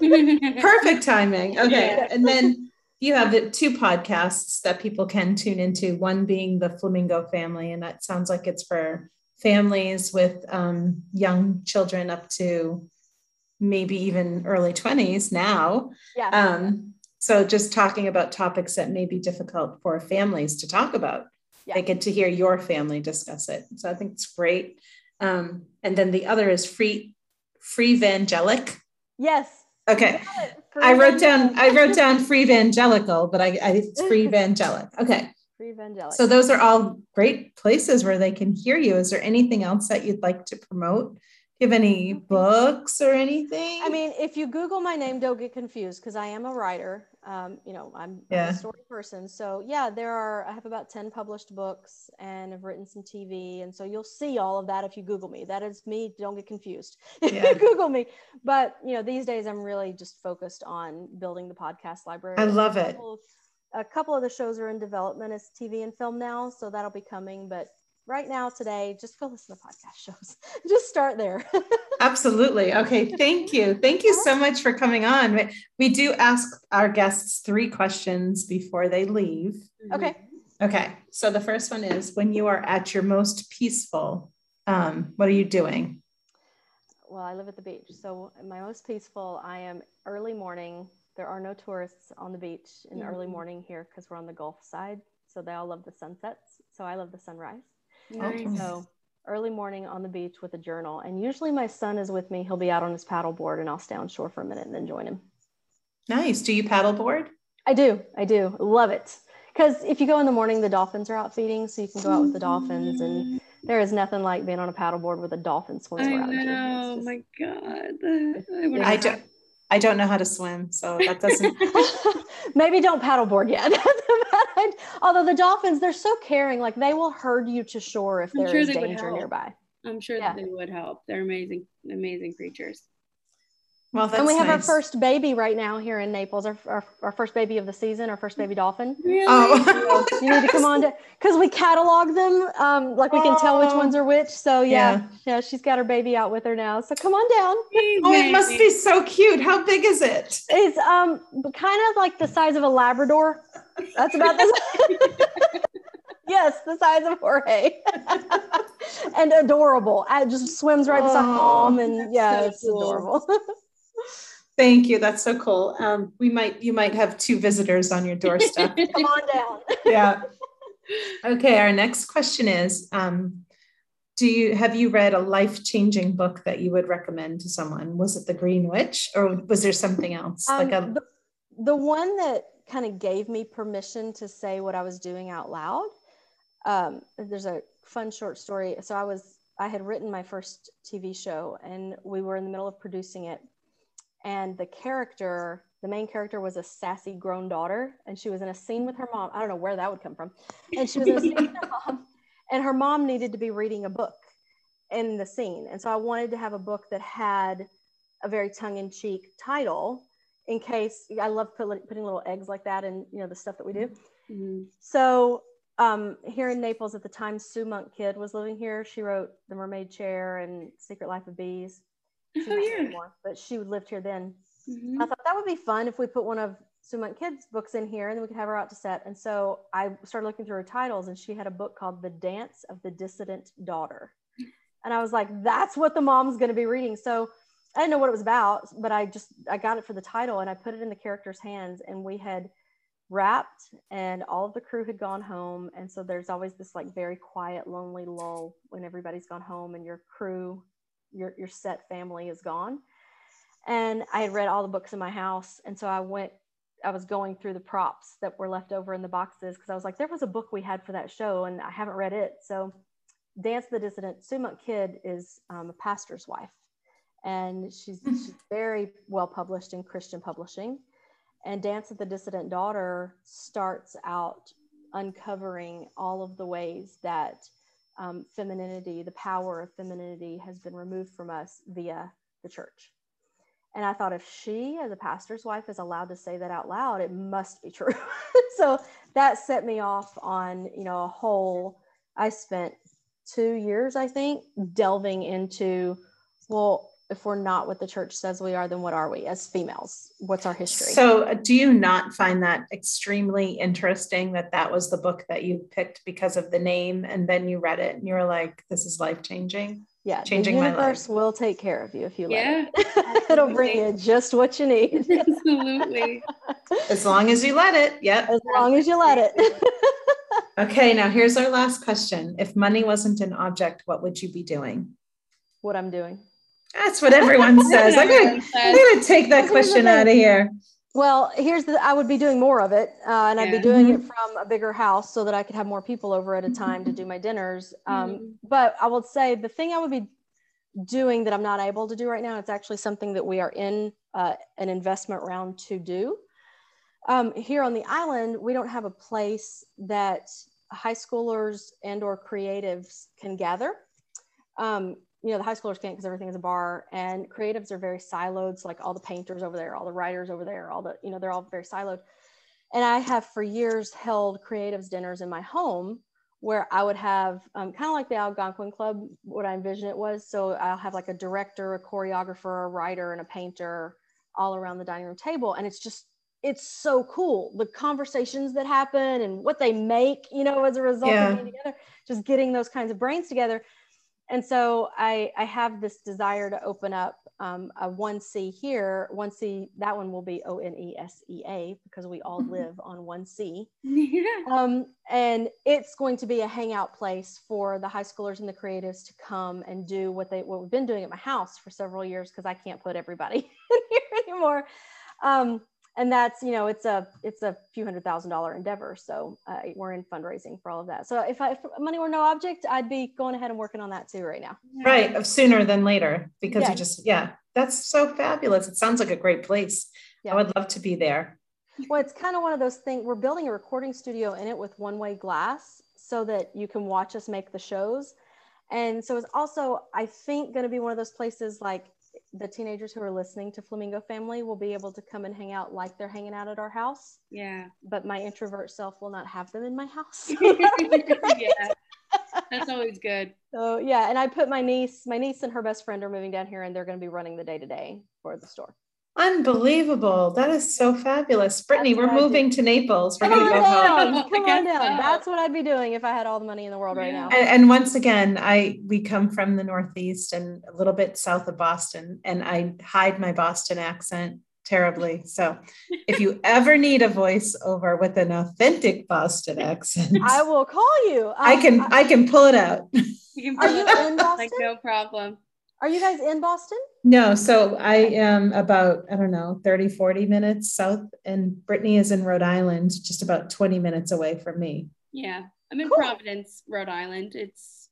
*laughs* Perfect timing. Okay. Yeah. And then you have the two podcasts that people can tune into, one being the Flamingo Family, and that sounds like it's for families with um, young children up to maybe even early 20s now. yeah. Um, so just talking about topics that may be difficult for families to talk about. Yeah. They get to hear your family discuss it. So I think it's great. Um, and then the other is free free evangelic. yes. Okay. I wrote down I wrote down free evangelical, but I, I it's free *laughs* evangelic. Okay. Free evangelical. So those are all great places where they can hear you. Is there anything else that you'd like to promote? Give any books or anything? I mean, if you Google my name, don't get confused because I am a writer. Um, you know, I'm, I'm a story person. So yeah, there are. I have about ten published books, and I've written some TV, and so you'll see all of that if you Google me. That is me. Don't get confused *laughs* if Yeah. you Google me. But you know, these days I'm really just focused on building the podcast library. I love it. couple of- A couple of the shows are in development as TV and film now, so that'll be coming. But right now, today, just go listen to podcast shows. *laughs* just start there. *laughs* Absolutely. Okay. Thank you. Thank you so much for coming on. We- We do ask our guests three questions before they leave. okay. Okay. So the first one is when you are at your most peaceful, um, what are you doing? Well, I live at the beach. So, my most peaceful, I am early morning. There are no tourists on the beach in the early morning here because we're on the Gulf side. So, they all love the sunsets. So, I love the sunrise. Nice. So, early morning on the beach with a journal. And usually, my son is with me. He'll be out on his paddleboard and I'll stay on shore for a minute and then join him. Nice. Do you paddleboard? I do. I do. Love it. Because if you go in the morning, the dolphins are out feeding. So, you can go out with the dolphins. And there is nothing like being on a paddleboard with a dolphin swimming I around you. Know. Oh just- my God. *laughs* I, I don't. I don't know how to swim, so that doesn't. *laughs* Maybe don't paddleboard yet. *laughs* Although the dolphins, they're so caring. Like they will herd you to shore if I'm there sure is danger nearby. I'm sure Yeah. that they would help. They're amazing, amazing creatures. Well, that's and we have our first baby right now here in Naples. Our, our, our first baby of the season, our first baby dolphin. Really? Oh, *laughs* You need to come on to because we catalog them. Um, like we can tell which Oh. ones are which. So yeah, Yeah. yeah, she's got her baby out with her now. So come on down. Oh, it must be so cute. How big is it? It's um kind of like the size of a Labrador. That's about the *laughs* yes, the size of Jorge, *laughs* and adorable. It just swims right beside Oh, mom, and yeah, so it's cool. adorable. *laughs* Thank you. That's so cool. Um, we might you might have two visitors on your doorstep. Come on down. yeah. Okay. Our next question is: um, Do you have you read a life changing book that you would recommend to someone? Was it The Green Witch, or was there something else? Um, like a the, the one that kind of gave me permission to say what I was doing out loud. Um, there's a fun short story. So I was I had written my first TV show, and we were in the middle of producing it. And the character, the main character, was a sassy grown daughter, and she was in a scene with her mom. I don't know where that would come from. And she was in a scene with her *laughs* mom, and her mom needed to be reading a book in the scene. And so I wanted to have a book that had a very tongue-in-cheek title in case I love put, putting little eggs like that in you know the stuff that we do. Mhm. So um, here in Naples at the time, Sue Monk Kidd was living here. She wrote The Mermaid Chair and Secret Life of Bees. She's Oh yeah. anymore, but she lived here then. Mhm. I thought that would be fun if we put one of Sue Monk Kidd's books in here and then we could have her out to set. And so I started looking through her titles and she had a book called The Dance of the Dissident Daughter. And I was like, that's what the mom's going to be reading. So I didn't know what it was about, but I just, I got it for the title and I put it in the character's hands and we had wrapped and all of the crew had gone home. And so there's always this like very quiet, lonely lull when everybody's gone home and your crew, your, your set family is gone. And I had read all the books in my house. And so I went, I was going through the props that were left over in the boxes because I was like, there was a book we had for that show and I haven't read it. So Dance the Dissident, Sue Kidd is um, a pastor's wife. And she's, she's very well published in Christian publishing. And Dance of the Dissident Daughter starts out uncovering all of the ways that um, femininity, the power of femininity, has been removed from us via the church. And I thought if she, as a pastor's wife, is allowed to say that out loud, it must be true. *laughs* so that set me off on, you know, a whole. I spent two years, I think, delving into, well, if we're not what the church says we are, then what are we as females? What's our history? So, uh, do you not find that extremely interesting that that was the book that you picked because of the name, and then you read it and you were like, "This is life changing." Yeah, changing the universe my life. will take care of you if you let yeah, it. *laughs* It'll bring you just what you need. *laughs* absolutely. As long as you let it. Yep. As long as you let it. *laughs* okay, now here's our last question. If money wasn't an object, what would you be doing? What I'm doing. That's what everyone *laughs* says. I'm gonna, take that question out of here. Well, here's the I would be doing more of it, uh, and I'd be doing mm-hmm. it from a bigger house so that I could have more people over at a time to do my dinners. Um, mm-hmm. But I will say the thing I would be doing that I'm not able to do right now, it's actually something that we are in uh, an investment round to do. Um, here on the island, we don't have a place that high schoolers and or creatives can gather. Um, you know the high schoolers can't because everything is a bar and creatives are very siloed so like all the painters over there all the writers over there all the you know they're all very siloed. And i have for years held creatives dinners in my home where i would have um, kind of like the algonquin club what i envision it was. So i'll have like a director a choreographer a writer and a painter all around the dining room table and it's just it's so cool. The conversations that happen and what they make you know as a result yeah. of being together just getting those kinds of brains together and so I, I have this desire to open up um, a 1C here. 1C, that one will be O N E S E A because we all live on 1C. Yeah. Um, and it's going to be a hangout place for the high schoolers and the creatives to come and do what they what we've been doing at my house for several years because I can't put everybody *laughs* in here anymore. Um, and that's you know it's a it's a few hundred thousand dollar endeavor. So uh, we're in fundraising for all of that. So if, I, if money were no object i'd be going ahead and working on that too right now. Right sooner than later because yeah. you just yeah that's so fabulous. It sounds like a great place. Yeah. i would love to be there. Well it's kind of one of those things we're building a recording studio in it with one way glass so that you can watch us make the shows. And so it's also i think going to be one of those places like the teenagers who are listening to Flamingo Family will be able to come and hang out like they're hanging out at our house. Yeah. But my introvert self will not have them in my house. *laughs* yeah. That's always good. So yeah, and I put my niece, my niece and her best friend are moving down here and they're going to be running the day to day for the store. Unbelievable. That is so fabulous. Brittany, we're moving to Naples. We're going to go down. home. Come on down. That's what I'd be doing if I had all the money in the world right now. And, and, once again, I we come from the Northeast and a little bit south of Boston, and I hide my Boston accent terribly. So if you *laughs* ever need a voiceover with an authentic Boston accent, I will call you. I um, can I, I can pull it out. You can pull Are you in Boston? Like no problem. Are you guys in Boston? No, so I am about, I don't know, 30, 40 minutes south, and Brittany is in Rhode Island, just about 20 minutes away from me. Yeah, I'm in cool. Providence, Rhode Island. It's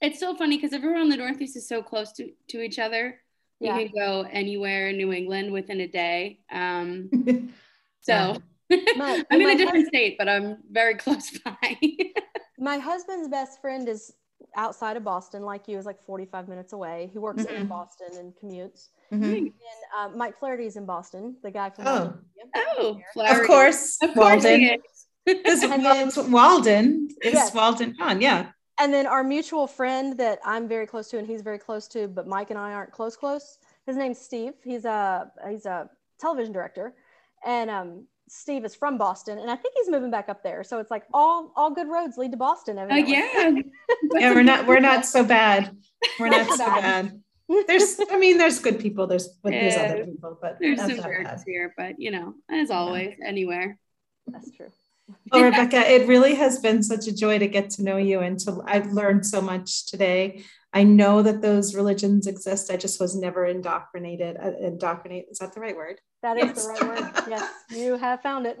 it's so funny because everyone in the Northeast is so close to, to each other. You yeah. can go anywhere in New England within a day. Um, *laughs* so *laughs* my, I'm in a different husband, state, but I'm very *laughs* close by. my husband's best friend is outside of Boston, like you, is like 45 minutes away. He works mm-hmm. in Boston and commutes. Mm-hmm. And uh, Mike Flaherty's in Boston, the guy from oh, oh, Flaherty. of course, of course Walden. *laughs* This and then, Walden is yes. Walden on, yeah. And then our mutual friend that I'm very close to, and he's very close to, but Mike and I aren't close. Close. His name's Steve. He's a he's a television director, and um, Steve is from Boston, and I think he's moving back up there. So it's like all all good roads lead to Boston. Uh, yeah, *laughs* yeah, we're not we're not so *laughs* bad. We're not so bad. There's, I mean, there's good people. There's but yeah, there's other people, but there's some birds here. But you know, as always, yeah. anywhere. That's true. *laughs* Oh, Rebecca, it really has been such a joy to get to know you and to I've learned so much today. I know that those religions exist. I just was never indoctrinated. Uh, indoctrinate is that the right word? That is yes. the right word. Yes, *laughs* you have found it.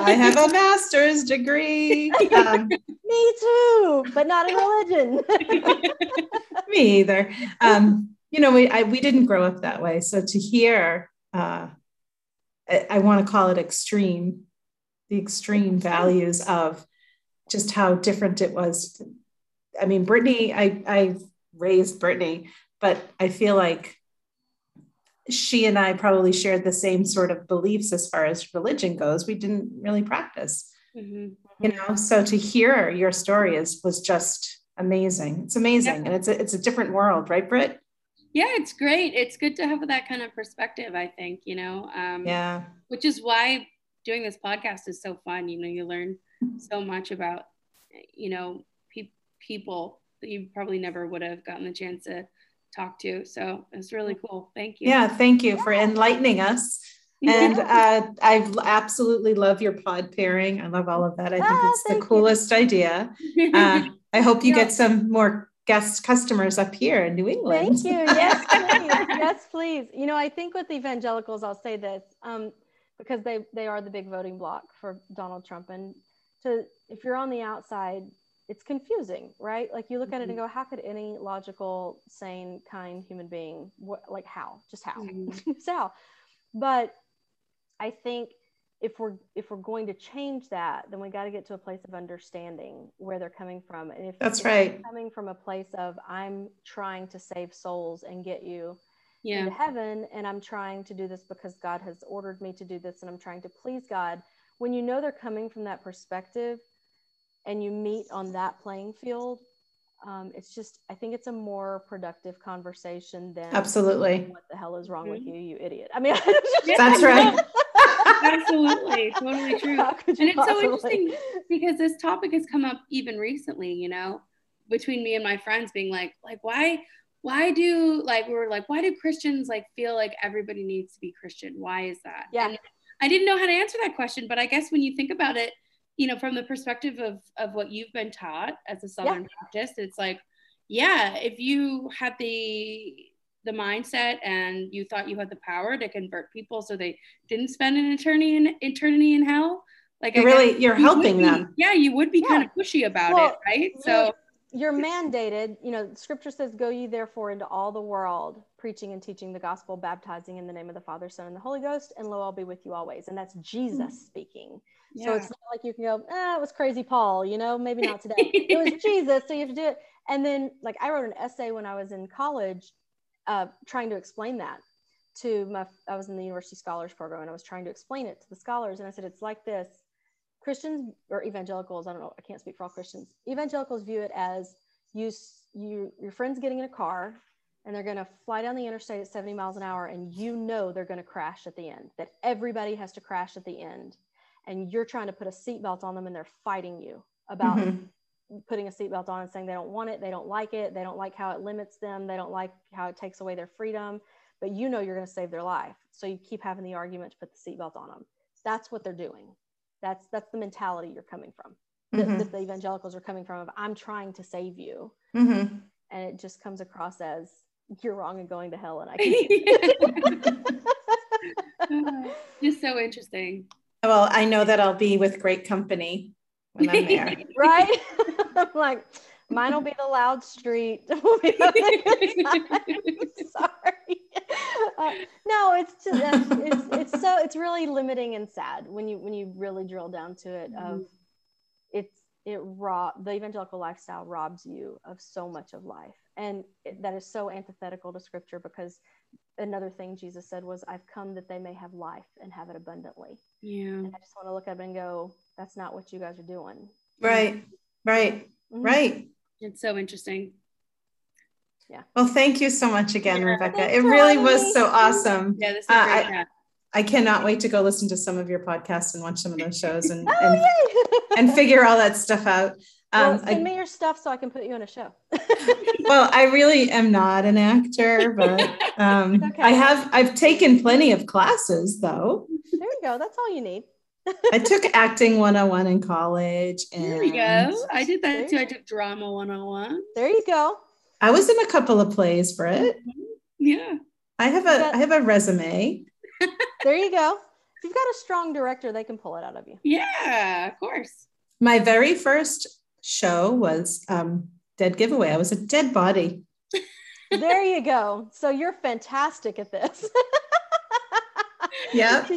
I have a master's degree. *laughs* Um, Me too, but not in religion. *laughs* me either. Um, you know, we I, we didn't grow up that way. So to hear, uh, I, I want to call it extreme, the extreme values of just how different it was. I mean, Brittany, I I raised Brittany, but I feel like she and I probably shared the same sort of beliefs as far as religion goes. We didn't really practice, mm-hmm. you know. So to hear your story is was just amazing. It's amazing, yeah. and it's a, it's a different world, right, Britt? Yeah, it's great. It's good to have that kind of perspective. I think you know. Um, yeah. Which is why doing this podcast is so fun. You know, you learn so much about you know pe- people that you probably never would have gotten the chance to talk to. So it's really cool. Thank you. Yeah, thank you for enlightening us. *laughs* And uh, I absolutely love your pod pairing. I love all of that. I think ah, it's the coolest you. idea. *laughs* Uh, I hope you yeah. get some more guest customers up here in New England. Thank you. Yes, *laughs* please. yes, please. You know, I think with evangelicals, I'll say this um, because they they are the big voting bloc for Donald Trump, and to if you're on the outside, it's confusing, right? Like you look mm-hmm. at it and mm-hmm. go, how could any logical, sane, kind human being, what, like how, just how, mm-hmm. *laughs* just how? But I think if we're if we're going to change that, then we got to get to a place of understanding where they're coming from. And if that's if right, coming from a place of I'm trying to save souls and get you yeah. into heaven, and I'm trying to do this because God has ordered me to do this, and I'm trying to please God. When you know they're coming from that perspective, and you meet on that playing field, um, it's just I think it's a more productive conversation than absolutely what the hell is wrong mm-hmm. with you, you idiot. I mean, *laughs* that's right. *laughs* absolutely, totally *laughs* true. And it's possibly? so interesting because this topic has come up even recently. You know, between me and my friends being like, like why why do like we were like why do christians like feel like everybody needs to be christian why is that yeah and i didn't know how to answer that question but i guess when you think about it you know, from the perspective of of what you've been taught as a Southern yeah. Baptist, it's like, yeah, if you had the the mindset and you thought you had the power to convert people so they didn't spend an eternity in eternity in hell, like you're really you're you helping be, them. Yeah, you would be kind of pushy about well, it, right? So you're mandated, you know, scripture says, Go ye therefore into all the world, preaching and teaching the gospel, baptizing in the name of the Father, Son, and the Holy Ghost, and lo, I'll be with you always. And that's Jesus mm-hmm. speaking. Yeah. So it's not like you can go, ah, it was crazy Paul, you know, maybe not today. *laughs* it was Jesus, so you have to do it. And then, like, I wrote an essay when I was in college uh, trying to explain that to my, I was in the University Scholars Program, and I was trying to explain it to the scholars. And I said, it's like this Christians or evangelicals, I don't know, I can't speak for all Christians. Evangelicals view it as you, you your friends getting in a car and they're going to fly down the interstate at 70 miles an hour and you know they're going to crash at the end, that everybody has to crash at the end. And you're trying to put a seatbelt on them and they're fighting you about mm-hmm. putting a seatbelt on and saying they don't want it, they don't like it, they don't like how it limits them, they don't like how it takes away their freedom, but you know you're going to save their life. So you keep having the argument to put the seatbelt on them. That's what they're doing. That's that's the mentality you're coming from. Mm-hmm. That, the evangelicals are coming from of I'm trying to save you. Mm-hmm. And it just comes across as you're wrong and going to hell and I can't. *laughs* *laughs* just so interesting. Well, I know that I'll be with great company when I'm there. *laughs* right? I'm like, mine will be the loud street. Sorry. Uh, *laughs* no, it's just it's it's so it's really limiting and sad when you when you really drill down to it. Of mm-hmm. it's it rob the evangelical lifestyle robs you of so much of life, and it, that is so antithetical to Scripture because another thing Jesus said was, "I've come that they may have life and have it abundantly." Yeah, and I just want to look up and go, "That's not what you guys are doing." Right, right, mm-hmm. right. It's so interesting yeah. Well, thank you so much again, yeah, Rebecca. It really was so awesome. Yeah, this is uh, great. I, I cannot wait to go listen to some of your podcasts and watch some of those shows and oh, and, and, figure all that stuff out. Um, well, send I, me your stuff so I can put you on a show. *laughs* well, I really am not an actor, but *laughs* um, okay. I have I've taken plenty of classes though. There you go. That's all you need. I took acting 101 in college. And there you go. I did that too. I took drama 101. There you go. I was in a couple of plays for it. Mm-hmm. Yeah. I have a I have a resume. *laughs* there you go. If you've got a strong director, they can pull it out of you. Yeah, of course. My very first show was um, Dead Giveaway. I was a dead body. *laughs* there you go. So you're fantastic at this. *laughs* yeah.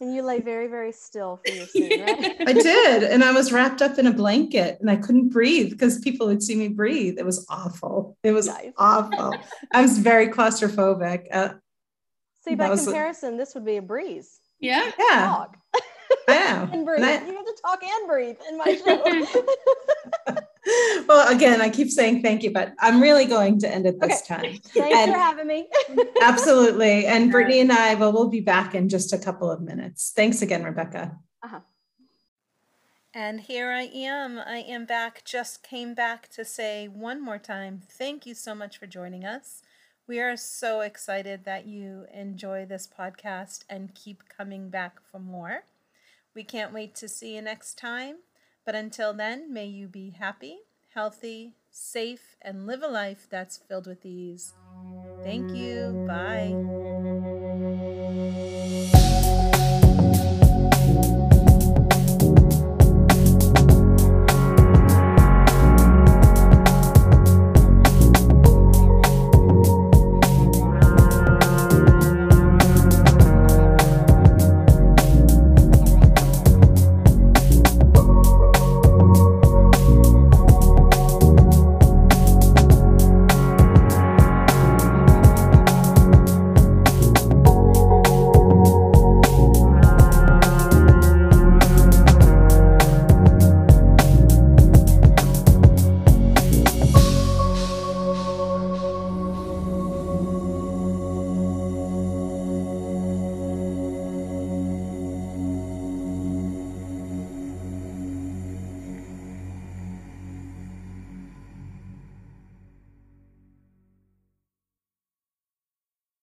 And you lay very, very still for your scene, *laughs* right? I did. And I was wrapped up in a blanket and I couldn't breathe because people would see me breathe. It was awful. It was nice. awful. I was very claustrophobic. Uh, See, by comparison, this would be a breeze. Yeah. Yeah. Talk. I know. *laughs* and breathe. I, you have to talk and breathe in my show. *laughs* well, again, I keep saying thank you, but I'm really going to end it this okay. time. *laughs* Thanks and for having me. absolutely. And Brittany and I, well, we'll be back in just a couple of minutes. Thanks again, Rebecca. Uh-huh. And here I am. I am back. Just came back to say one more time thank you so much for joining us. We are so excited that you enjoy this podcast and keep coming back for more. We can't wait to see you next time. But until then, may you be happy, healthy, safe, and live a life that's filled with ease. Thank you. Bye.